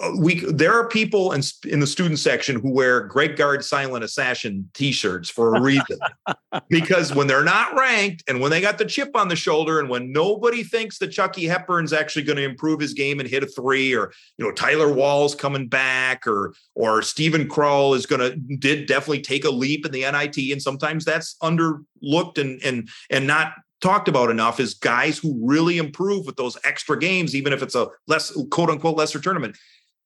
Uh, we there are people in, in the student section who wear Greg Gard Silent Assassin t-shirts for a reason. because when they're not ranked and when they got the chip on the shoulder and when nobody thinks that Chucky Hepburn's actually going to improve his game and hit a three or you know Tyler Wahl's coming back or or Steven Crowl is going to did definitely take a leap in the NIT and sometimes that's underlooked and and and not talked about enough is guys who really improve with those extra games, even if it's a less quote unquote lesser tournament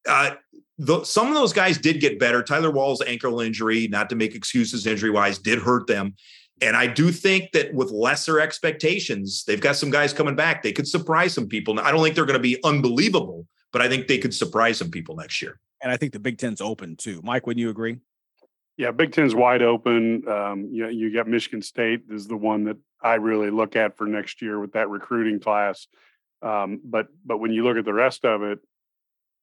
uh, the, some of those guys did get better. Tyler Wahl's ankle injury, not to make excuses injury wise, did hurt them. And I do think that with lesser expectations, they've got some guys coming back. They could surprise some people. I don't think they're going to be unbelievable, but I think they could surprise some people next year. And I think the Big Ten's open too. Mike, wouldn't you agree? Yeah, Big Ten's wide open. Um, you, you got Michigan State is the one that I really look at for next year with that recruiting class. Um, but but when you look at the rest of it,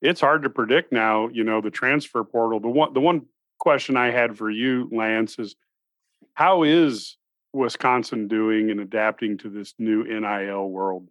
it's hard to predict now. You know, the transfer portal. The one the one question I had for you, Lance, is how is Wisconsin doing in adapting to this new NIL world?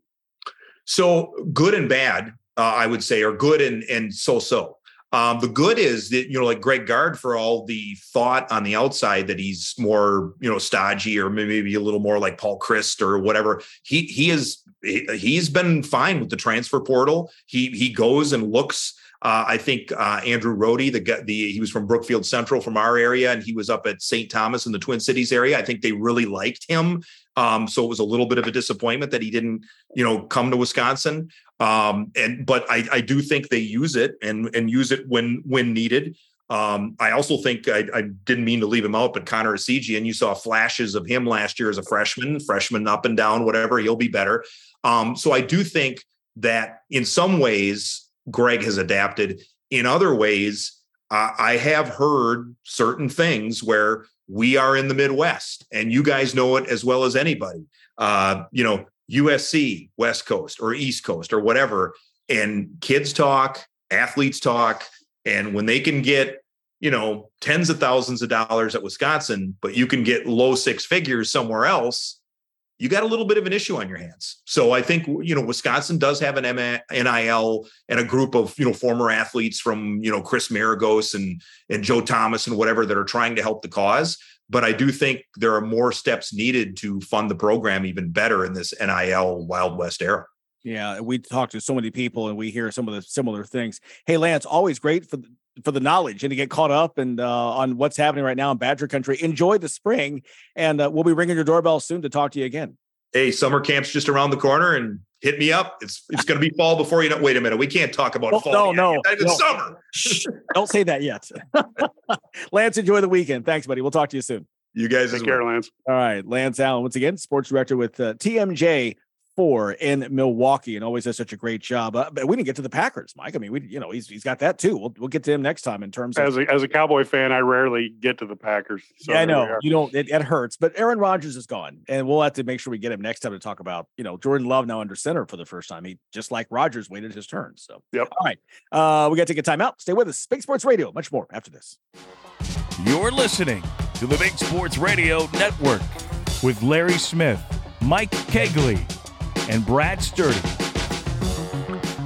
So good and bad, uh, I would say, are good and and so so. Um, the good is that you know, like Greg Gard, for all the thought on the outside that he's more you know stodgy or maybe a little more like Paul Chryst or whatever. He he is he's been fine with the transfer portal. He he goes and looks. Uh, I think uh, Andrew Rohde, the the he was from Brookfield Central from our area, and he was up at St. Thomas in the Twin Cities area. I think they really liked him. Um, so it was a little bit of a disappointment that he didn't, you know, come to Wisconsin. Um, and but I, I do think they use it and and use it when when needed. Um, I also think I, I, didn't mean to leave him out, but Connor and you saw flashes of him last year as a freshman, freshman up and down, whatever. He'll be better. Um, so I do think that in some ways Greg has adapted. In other ways, uh, I have heard certain things where we are in the Midwest, and you guys know it as well as anybody. Uh, you know, USC, West Coast or East Coast or whatever, and kids talk, athletes talk, and when they can get you know tens of thousands of dollars at Wisconsin, but you can get low six figures somewhere else, you got a little bit of an issue on your hands. So I think you know Wisconsin does have an NIL and a group of you know former athletes from you know Chris Maragos and and Joe Thomas and whatever that are trying to help the cause. But I do think there are more steps needed to fund the program even better in this NIL Wild West era. Yeah, we talk to so many people and we hear some of the similar things. Hey, Lance, always great for for the knowledge and to get caught up and uh, on what's happening right now in Badger Country. Enjoy the spring, and uh, we'll be ringing your doorbell soon to talk to you again. Hey, summer camp's just around the corner, and hit me up. It's it's going to be fall before you know. Wait a minute, we can't talk about oh, fall. No, no, not even no. summer. Don't say that yet. Lance, enjoy the weekend. Thanks, buddy. We'll talk to you soon. You guys, take care, Lance. All right, Lance Allan, once again, sports director with uh, TMJ four in Milwaukee, and always does such a great job. Uh, but we didn't get to the Packers, Mike. I mean, we you know he's he's got that too. We'll we'll get to him next time in terms of as a as a Cowboy fan, I rarely get to the Packers. So yeah, I know you don't. It, it, hurts, but Aaron Rodgers is gone, and we'll have to make sure we get him next time to talk about you know Jordan Love now under center for the first time. He just like Rodgers waited his turn. So yep. All right, uh, we got to take a timeout. Stay with us. Big Sports Radio. Much more after this. You're listening to the Big Sports Radio Network with Larry Smith, Mike Cagley and Brad Sturdy.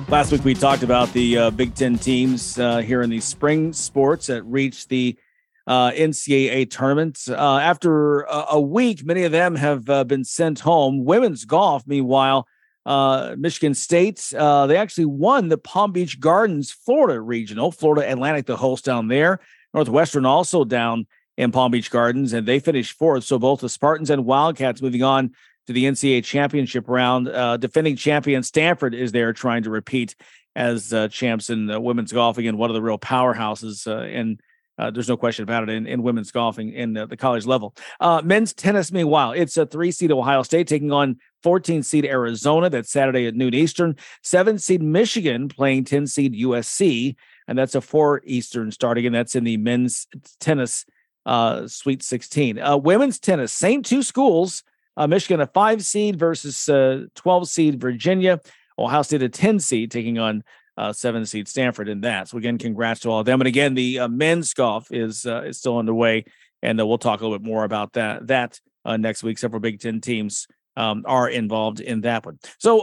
Last week we talked about the uh, Big Ten teams uh, here in the spring sports that reached the uh, NCAA tournament. Uh, after a, a, week, many of them have uh, been sent home. Women's golf, meanwhile, uh, Michigan State, they actually won the Palm Beach Gardens Florida regional. Florida Atlantic, the host down there. Northwestern also down in Palm Beach Gardens, and they finished fourth. So both the Spartans and Wildcats moving on to the NCAA championship round. Uh, defending champion Stanford is there trying to repeat as uh, champs in uh, women's golf. Again, one of the real powerhouses uh, in. Uh, there's no question about it in, in women's golfing in the college level. Uh, men's tennis, meanwhile, it's a three seed Ohio State taking on 14 seed Arizona. That's Saturday at noon Eastern. Seven seed Michigan playing 10 seed USC. And that's a four Eastern starting. And that's in the men's tennis uh, Sweet 16. Uh, women's tennis, same two schools. Uh, Michigan, a five seed versus uh, 12 seed Virginia. Ohio State, a 10 seed, taking on uh, seven seed Stanford in that. So, again, congrats to all of them. And again, the uh, men's golf is uh, is still underway. And uh, we'll talk a little bit more about that, that next week. Several Big Ten teams um, are involved in that one. So,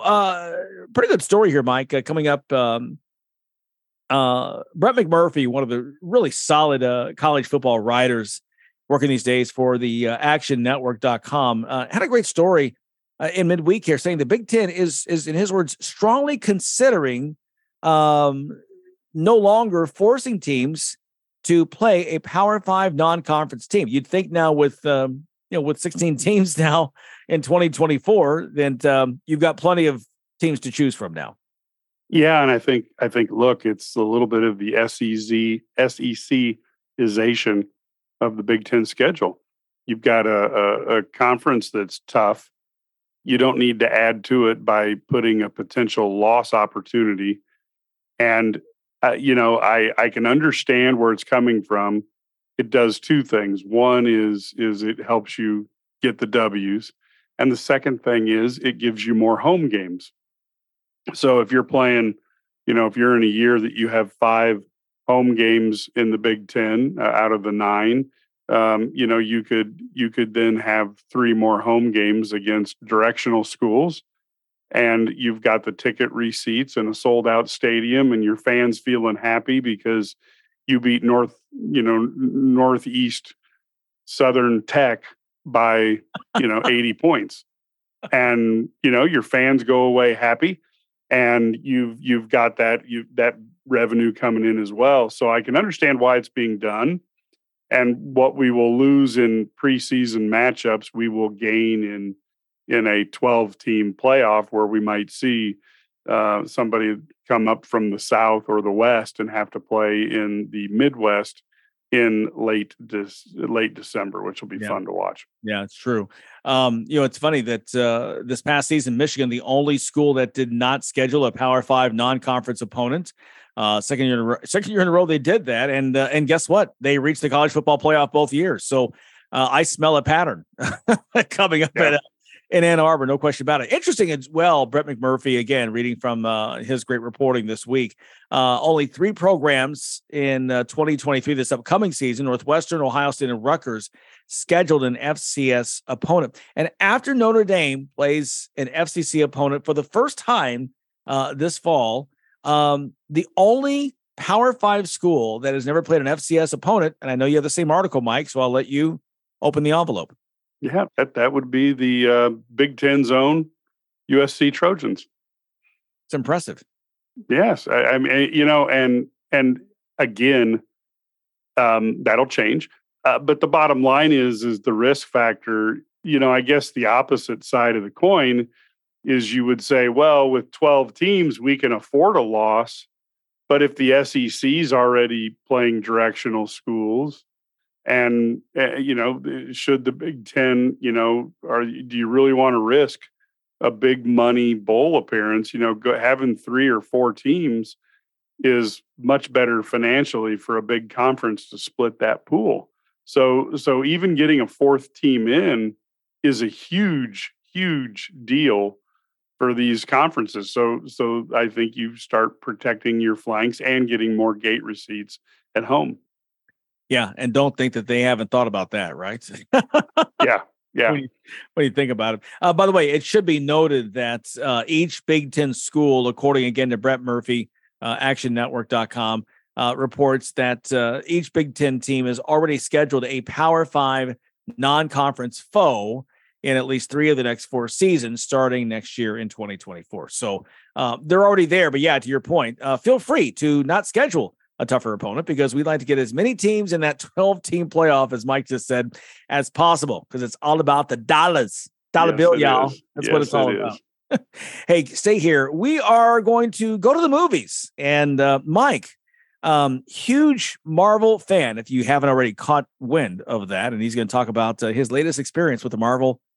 pretty good story here, Mike. coming up, um, Brett McMurphy, one of the really solid college football writers working these days for the uh, actionnetwork.com, uh, had a great story uh, in midweek here saying the Big Ten is, is in his words, strongly considering um, no longer forcing teams to play a Power Five non-conference team. You'd think now with um, you know with 16 teams now in 2024, that um, you've got plenty of teams to choose from now. Yeah, and I think I think look, it's a little bit of the SEC SECization of the Big Ten schedule. You've got a, a, a conference that's tough. You don't need to add to it by putting a potential loss opportunity. And uh, you know, I I can understand where it's coming from. It does two things. One is is it helps you get the W's, and the second thing is it gives you more home games. So if you're playing, you know, if you're in a year that you have five home games in the Big Ten uh, out of the nine. Um, you know, you could you could then have three more home games against directional schools, and you've got the ticket receipts and a sold out stadium, and your fans feeling happy because you beat North, you know, Northeast Southern Tech by you know 80 points and you know your fans go away happy and you've you've got that you that revenue coming in as well so i can understand why it's being done and what we will lose in preseason matchups we will gain in in a 12 team playoff where we might see uh, somebody come up from the south or the west and have to play in the midwest in late this late December, which will be Yeah. fun to watch. Yeah, it's true. Um, you know, it's funny that uh, this past season, Michigan, the only school that did not schedule a Power Five non-conference opponent. Uh, second year, in a row, second year in a row, they did that, and uh, and guess what? They reached the college football playoff both years. So uh, I smell a pattern coming up at, uh, in Ann Arbor, no question about it. Interesting as well. Brett McMurphy again, reading from uh, his great reporting this week. Uh, only three programs in uh, 2023, this upcoming season: Northwestern, Ohio State, and Rutgers scheduled an FCS opponent. And after Notre Dame plays an FCS opponent for the first time uh, this fall, um, the only Power Five school that has never played an FCS opponent, and I know you have the same article, Mike, so I'll let you open the envelope. Yeah, that that would be the uh, Big Ten zone USC Trojans. It's impressive. Yes, I, I mean you know, and and again, um, that'll change. Uh, but the bottom line is is the risk factor. You know, I guess the opposite side of the coin is you would say, well, with twelve teams, we can afford a loss. But if the SEC is already playing directional schools, and uh, you know, should the Big Ten, you know, are do you really want to risk a big money bowl appearance? You know, go, having three or four teams is much better financially for a big conference to split that pool. So, so even getting a fourth team in is a huge, huge deal for these conferences. So, so I think you start protecting your flanks and getting more gate receipts at home. Yeah, and don't think that they haven't thought about that, right? yeah, yeah. When you, when you think about it. Uh, by the way, it should be noted that uh, each Big Ten school, according again to Brett Murphy, uh, ActionNetwork.com, uh, reports that uh, each Big Ten team has already scheduled a Power Five non-conference foe in at least three of the next four seasons, starting next year in 2024. So uh, they're already there. But yeah, to your point, uh, feel free to not schedule a tougher opponent because we'd like to get as many teams in that 12 team playoff, as Mike just said, as possible because it's all about the dollars. Dollar Yes, bill, y'all. is. That's what it's all it about. hey, stay here. We are going to go to the movies. And uh, Mike, um, huge Marvel fan, if you haven't already caught wind of that. And he's going to talk about uh, his latest experience with the Marvel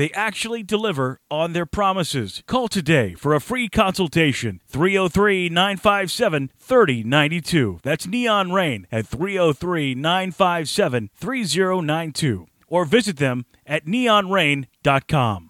They actually deliver on their promises. Call today for a free consultation. 303 957 3092. That's Neon Rain at 303 957 3092. Or visit them at neonrain.com.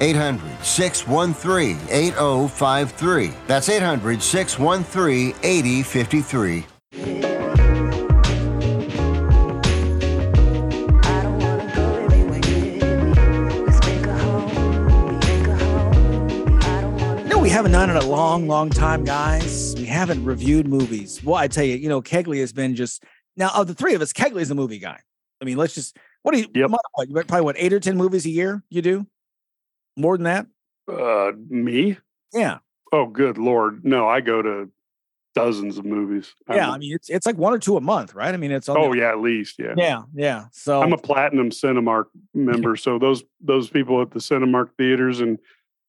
800 613 8053. That's 800 613 8053. No, we haven't done it in a long, long time, guys. We haven't reviewed movies. Well, I tell you, you know, Cagley has been just now of the three of us, Cagley is a movie guy. I mean, let's just what do you Yep. what, what, probably what eight or ten movies a year you do? More than that? Uh, me? Yeah. Oh, good lord! No, I go to dozens of movies. Yeah. I'm- I mean, it's it's like one or two a month, right? I mean, it's oh the- yeah, at least yeah. yeah, yeah. So I'm a platinum Cinemark member, so those those people at the Cinemark theaters and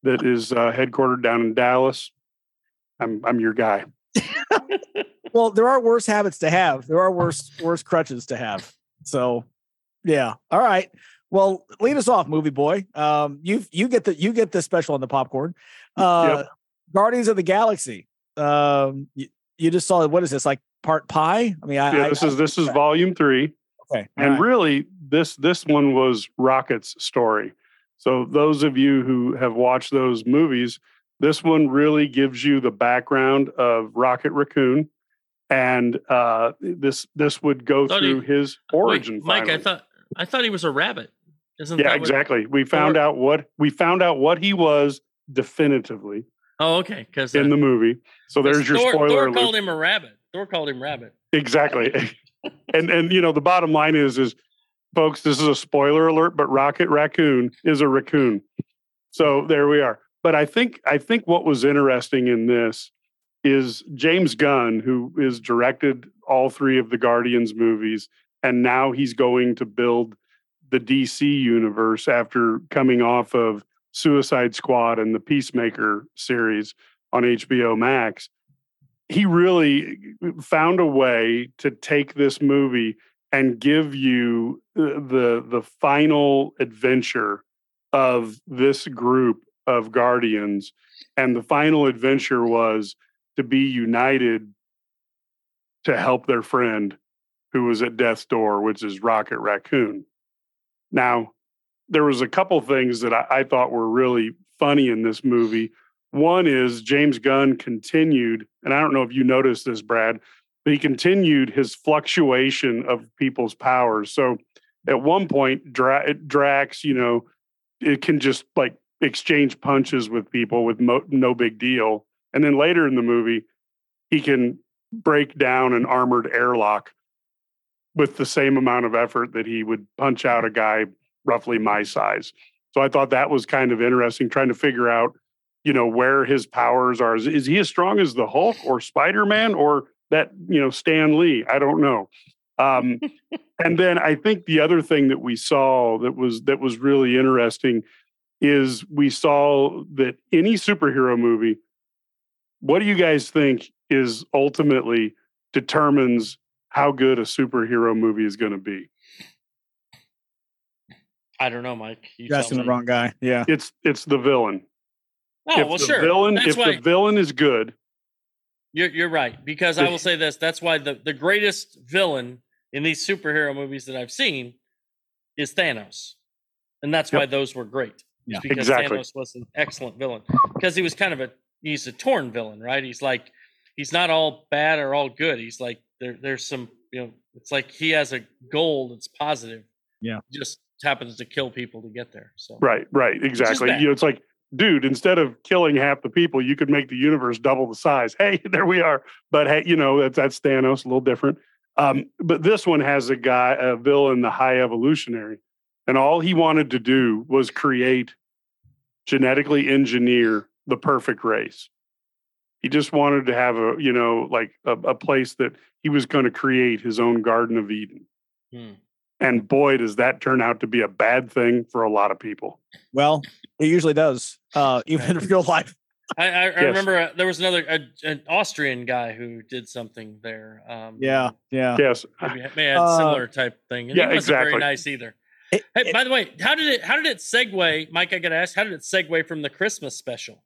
that is uh, headquartered down in Dallas. I'm I'm your guy. well, there are worse habits to have. There are worse worse crutches to have. So, yeah. All right. Well, lead us off, movie boy. Um, you you get the you get the special on the popcorn. Uh, Guardians of the Galaxy. Um, you, you just saw what is this like part pie? I mean, I, yeah, this I- is this is volume three. okay. all and right. really this this one was rocket's story so those of you who have watched those movies this one really gives you the background of rocket raccoon and uh, this this would go Thought he- through his Wait, origin Mike, I thought I thought he was a rabbit. Isn't yeah that what- exactly we found out what we found out what he was definitively Oh, okay. Because in uh, the movie so there's your Thor, spoiler Thor called him a rabbit. Thor called him rabbit. Exactly. and and you know the bottom line is is folks this is a spoiler alert but Rocket Raccoon is a raccoon. So there we are. But I think I think what was interesting in this is James Gunn who is directed all three of the Guardians movies and now he's going to build the DC universe after coming off of Suicide Squad and the Peacemaker series on HBO Max he really found a way to take this movie and give you uh, the the final adventure of this group of guardians. And the final adventure was to be united to help their friend who was at death's door which is rocket raccoon now there was a couple things that I, I thought were really funny in this movie one is James Gunn continued, and I don't know if you noticed this, Brad, but he continued his fluctuation of people's powers. So at one point, Dra- Drax, you know, it can just like exchange punches with people with mo- no big deal. And then later in the movie, he can break down an armored airlock with the same amount of effort that he would punch out a guy roughly my size. So I thought that was kind of interesting, trying to figure out you know where his powers are. Is, is he as strong as the Hulk or Spider Man or that you know Stan Lee? I don't know. Um, and then I think the other thing that we saw that was that was really interesting is we saw that any superhero movie. What do you guys think is ultimately determines how good a superhero movie is going to be? I don't know, Mike. You You're tell asking the wrong guy. Yeah. It's it's the villain. Oh if well, the sure. villain That's if why the villain is good, you're you're right because I will say this. That's why the the greatest villain in these superhero movies that I've seen is Thanos, and that's why those were great. Yeah. because Exactly. Thanos was an excellent villain because he was kind of a he's a torn villain, right? He's like he's not all bad or all good. He's like there there's some you know it's like he has a goal that's positive. Yeah. just happens to kill people to get there. So Right, right, exactly. You know, it's like, dude, instead of killing half the people, you could make the universe double the size. Hey, there we are. But hey, you know, that's that's Thanos, a little different. Um, but this one has a guy, a villain, the High Evolutionary, and all he wanted to do was create, genetically engineer the perfect race. He just wanted to have a, you know, like a, a place that he was going to create his own Garden of Eden. Hmm. And boy, does that turn out to be a bad thing for a lot of people. Well, it usually does, uh, even in real life. I, I, I Yes. remember uh, there was another a, an Austrian guy who did something there. Um, Yeah. Yeah. Yes. maybe, may have Uh, similar type thing. And yeah, he wasn't exactly. very nice either. It- Hey, by the way, how did it how did it segue, Mike? I got to ask, how did it segue from the Christmas special?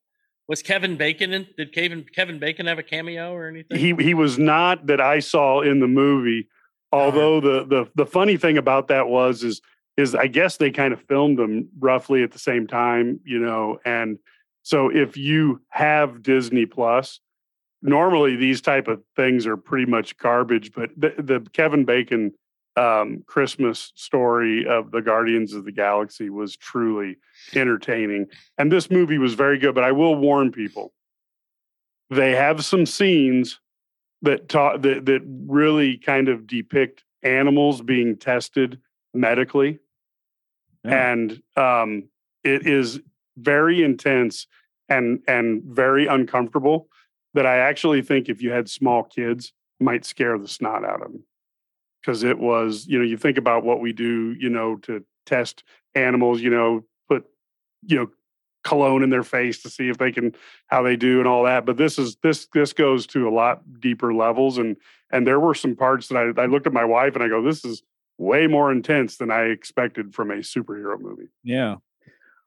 Was Kevin Bacon in? Did Kevin Kevin Bacon have a cameo or anything? he he was not that I saw in the movie. Although the the the funny thing about that was is is I guess they kind of filmed them roughly at the same time, you know, and so if you have Disney Plus, normally these type of things are pretty much garbage, but the, the Kevin Bacon um, Christmas story of the Guardians of the Galaxy was truly entertaining. And this movie was very good, but I will warn people they have some scenes that talk that, that really kind of depict animals being tested medically. Yeah. And um, it is very intense and and very uncomfortable that I actually think if you had small kids might scare the snot out of them because it was you know you think about what we do you know to test animals you know put you know cologne in their face to see if they can how they do and all that but this is this this goes to a lot deeper levels and and there were some parts that I, I looked at my wife and I go this is way more intense than I expected from a superhero movie. Yeah.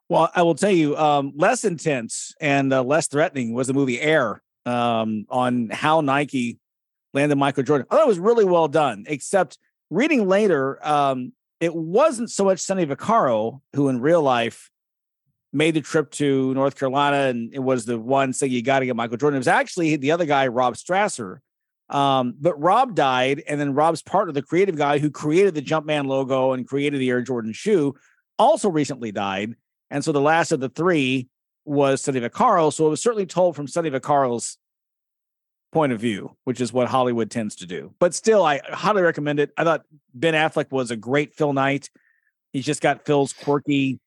Well I will tell you um less intense and uh, less threatening was the movie Air um on how Nike landed Michael Jordan. I thought it was really well done, except reading later, um, it wasn't so much Sonny Vaccaro, who in real life made the trip to North Carolina and it was the one saying you got to get Michael Jordan. It was actually the other guy, Rob Strasser. Um, but Rob died, and then Rob's partner, the creative guy who created the Jumpman logo and created the Air Jordan shoe, also recently died. And so the last of the three was Sonny Vaccaro. So it was certainly told from Sonny Vaccaro's point of view, which is what Hollywood tends to do. But still, I highly recommend it. I thought Ben Affleck was a great Phil Knight. He's just got Phil's quirky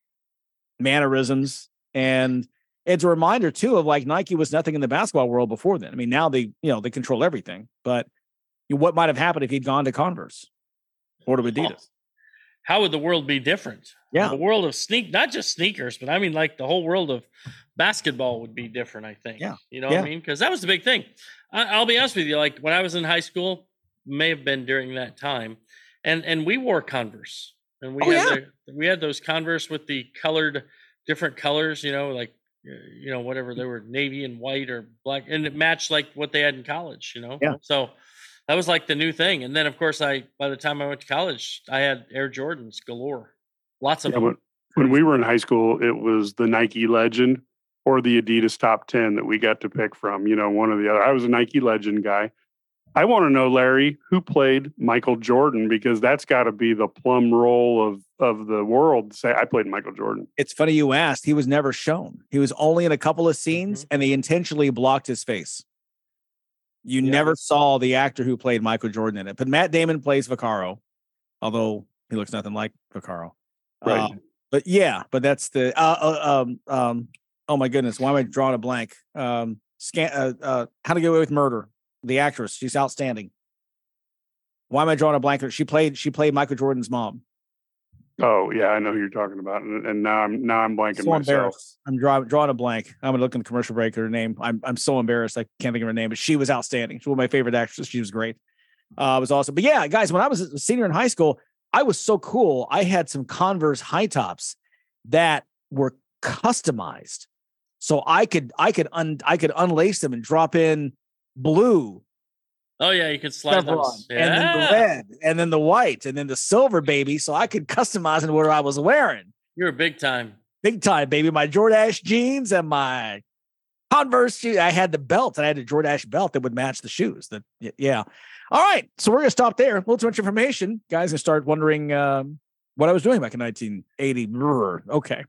mannerisms. And it's a reminder too of like Nike was nothing in the basketball world before then. I mean, now they, you know, they control everything. But what might have happened if he'd gone to Converse or to Adidas? How would the world be different? Yeah. The world of sneak, not just sneakers, but I mean like the whole world of basketball would be different, I think. Yeah. You know yeah. what I mean? Because that was the big thing. I, will be honest with you. Like when I was in high school, may have been during that time, and and we wore Converse, and we oh, had yeah. the, we had those Converse with the colored different colors. You know, like you know whatever they were navy and white or black, and it matched like what they had in college. You know. Yeah. So that was like the new thing. And then of course I by the time I went to college, I had Air Jordans galore, lots of yeah, them. When, when we were in high school, it was the Nike Legend or the Adidas top 10 that we got to pick from, you know, one or the other. I was a Nike legend guy. I want to know, Larry, who played Michael Jordan because that's got to be the plum role of of the world. Say I played Michael Jordan. It's funny you asked. He was never shown. He was only in a couple of scenes, mm-hmm. and they intentionally blocked his face. You yeah. never saw the actor who played Michael Jordan in it. But Matt Damon plays Vaccaro, although he looks nothing like Vaccaro. Right. Um, but yeah, but that's the uh, uh, um, um, oh my goodness, why am I drawing a blank? Um, scan, uh, uh, How to Get Away with Murder. The actress, she's outstanding. Why am I drawing a blank? She played. She played Michael Jordan's mom. Oh yeah, I know who you're talking about, and, and now I'm now I'm blanking so myself. I'm drawing drawing a blank. I'm gonna look in the commercial break her name. I'm I'm so embarrassed. I can't think of her name, but she was outstanding. One of my favorite actresses. She was great. Uh, it was awesome. But yeah, guys, when I was a senior in high school, I was so cool. I had some Converse high tops that were customized so I could I could un I could unlace them and drop in blue. Oh yeah, you could slide those. Yeah. And then the red, and then the white, and then the silver, baby. So I could customize in what I was wearing. You're a big time. Big time, baby. My Jordache jeans and my Converse shoes. I had the belt. and I had a Jordache belt that would match the shoes. That yeah. All right. So we're gonna stop there. A little too much information. Guys and start wondering um, what I was doing back in 1980. Okay.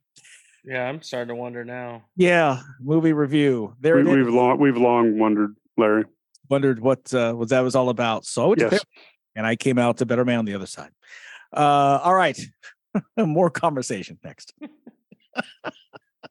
Yeah, I'm starting to wonder now. Yeah, movie review. There we, have long we've long wondered, Larry. Wondered what uh, what that was all about. So yes. and I came out a better man on the other side. Uh, all right, more conversation next.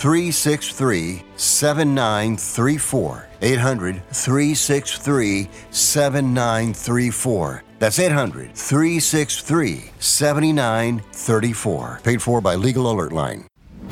363 7934. 800 363 7934. That's 800 363 7934. Paid for by Legal Alert Line.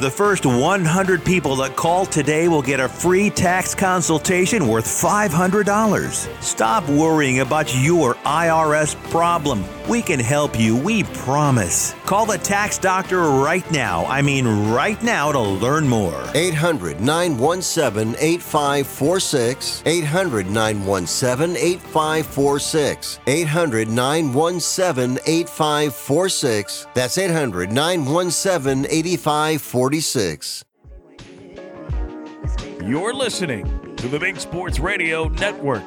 The first 100 people that call today will get a free tax consultation worth $500. Stop worrying about your IRS problem. We can help you, we promise. Call the tax doctor right now. I mean, right now to learn more. 800 917 8546. 800 917 8546. 800 917 8546. That's 800 917 8546. You're listening to the Big Sports Radio Network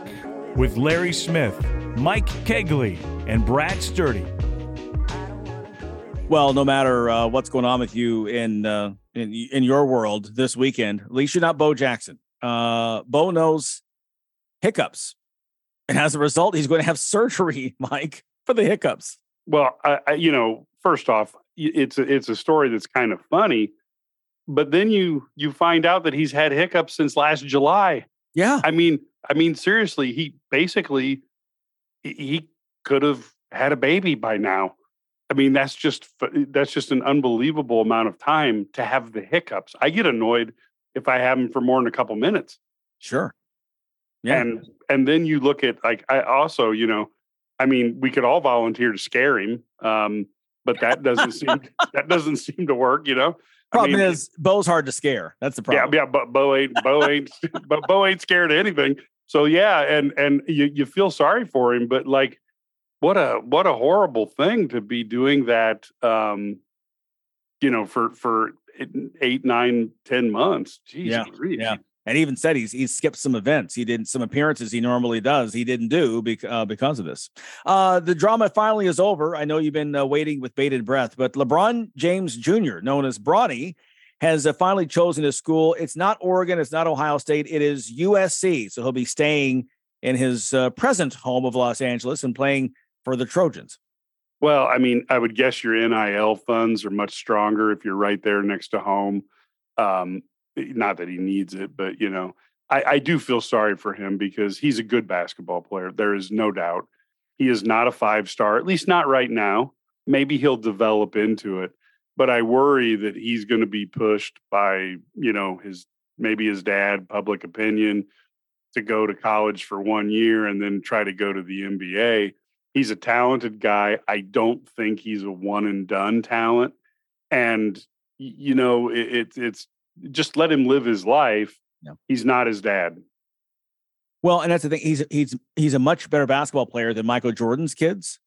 with Larry Smith, Mike Cagley, and Brad Sturdy. Well, no matter uh, what's going on with you in, uh, in in your world this weekend, at least you're not Bo Jackson. Uh, Bo knows hiccups, and as a result, he's going to have surgery, Mike, for the hiccups. Well, I, I, you know, first off, it's a, it's a story that's kind of funny, but then you you find out that he's had hiccups since last July. Yeah, I mean, I mean, seriously, he basically he- could have had a baby by now. I mean, that's just that's just an unbelievable amount of time to have the hiccups. I get annoyed if I have them for more than a couple minutes. Sure. Yeah. And and then you look at like I also, you know, I mean, we could all volunteer to scare him, um, but that doesn't seem that doesn't seem to work. You know, I Problem mean, is, Bo's hard to scare. That's the problem. yeah, yeah, but Bo ain't Bo ain't but Bo ain't scared of anything. So yeah, and and you you feel sorry for him, but like what a what a horrible thing to be doing that um you know for for eight, nine, ten months. Jeez, yeah, grief. yeah. And he even said he's he skipped some events. He did some appearances he normally does. He didn't do bec- uh, because of this. Uh, the drama finally is over. I know you've been uh, waiting with bated breath, but LeBron James Jr., known as Bronny, has uh, finally chosen his school. It's not Oregon. It's not Ohio State. It is USC. So he'll be staying in his uh, present home of Los Angeles and playing for the Trojans. Well, I mean, I would guess your NIL funds are much stronger if you're right there next to home. Um, not that he needs it, but you know, I, I do feel sorry for him because he's a good basketball player. There is no doubt. He is not a five star, at least not right now. Maybe he'll develop into it, but I worry that he's going to be pushed by, you know, his maybe his dad, public opinion, to go to college for one year and then try to go to the NBA. He's a talented guy. I don't think he's a one and done talent. And you know, it, it's it's just let him live his life. Yeah. He's not his dad. Well, and that's the thing. He's he's he's a much better basketball player than Michael Jordan's kids.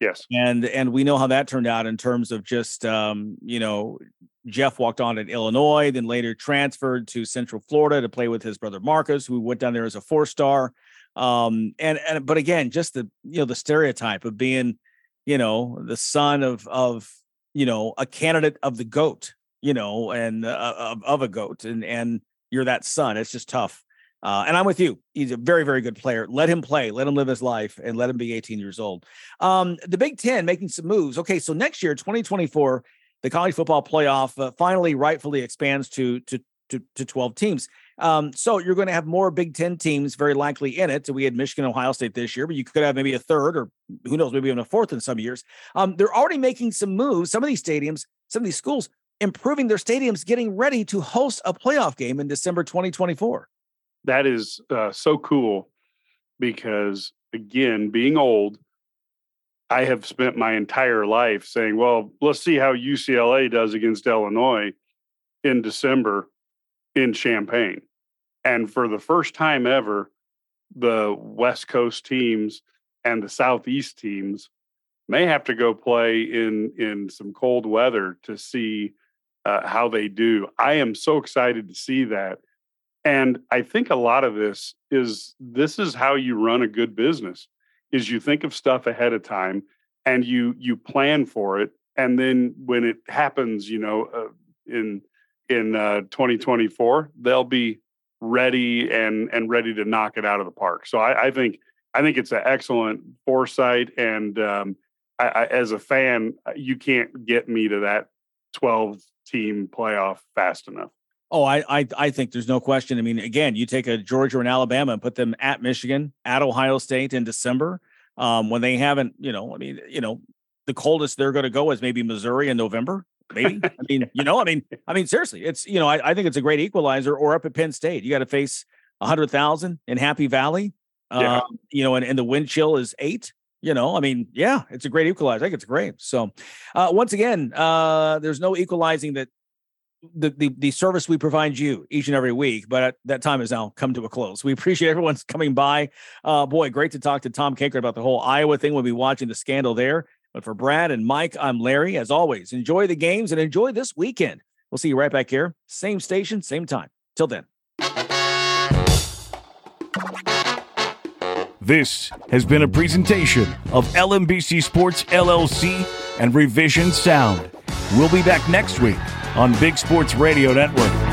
Yes. And and we know how that turned out in terms of just um, you know, Jeff walked on at Illinois, then later transferred to Central Florida to play with his brother Marcus, who went down there as a four star. Um, and and but again, just the you know the stereotype of being, you know, the son of of you know a candidate of the goat, you know, and uh, of, of a goat, and and you're that son. It's just tough. Uh, and I'm with you. He's a very, very good player. Let him play. Let him live his life, and let him be 18 years old. Um, the Big Ten making some moves. Okay, so next year, 2024, the college football playoff uh, finally rightfully expands to to to, to 12 teams. Um, so you're going to have more Big Ten teams very likely in it. So we had Michigan, Ohio State this year, but you could have maybe a third or who knows, maybe even a fourth in some years. Um, they're already making some moves. Some of these stadiums, some of these schools improving their stadiums, getting ready to host a playoff game in December 2024. That is uh, so cool because, again, being old, I have spent my entire life saying, well, let's see how UCLA does against Illinois in December in Champaign. And for the first time ever, the West Coast teams and the Southeast teams may have to go play in in some cold weather to see uh, how they do. I am so excited to see that. And I think a lot of this is this is how you run a good business is you think of stuff ahead of time and you you plan for it and then when it happens, you know, uh, in in uh, 2024, they'll be ready and and ready to knock it out of the park. So I, I think I think it's an excellent foresight, and um, I, I, as a fan, uh, you can't get me to that 12 team playoff fast enough. Oh, I, I I think there's no question. I mean, again, you take a Georgia and Alabama and put them at Michigan, at Ohio State in December, um, when they haven't, you know, I mean, you know, the coldest they're going to go is maybe Missouri in November. Maybe. I mean, you know, I mean, I mean, seriously, it's you know, I, I think it's a great equalizer. Or up at Penn State, you got to face a hundred thousand in Happy Valley. Yeah. Um, you know, and, and the wind chill is eight you know, I mean, yeah, it's a great equalizer. I think it's great. So, uh, once again, uh, there's no equalizing that the, the the service we provide you each and every week, but that time has now come to a close. We appreciate everyone's coming by. Uh, boy, great to talk to Tom Kakert about the whole Iowa thing. We'll be watching the scandal there. But for Brad and Mike, I'm Larry. As always, enjoy the games and enjoy this weekend. We'll see you right back here, same station, same time. Till then. This has been a presentation of LMBC Sports LLC and Revision Sound. We'll be back next week on Big Sports Radio Network.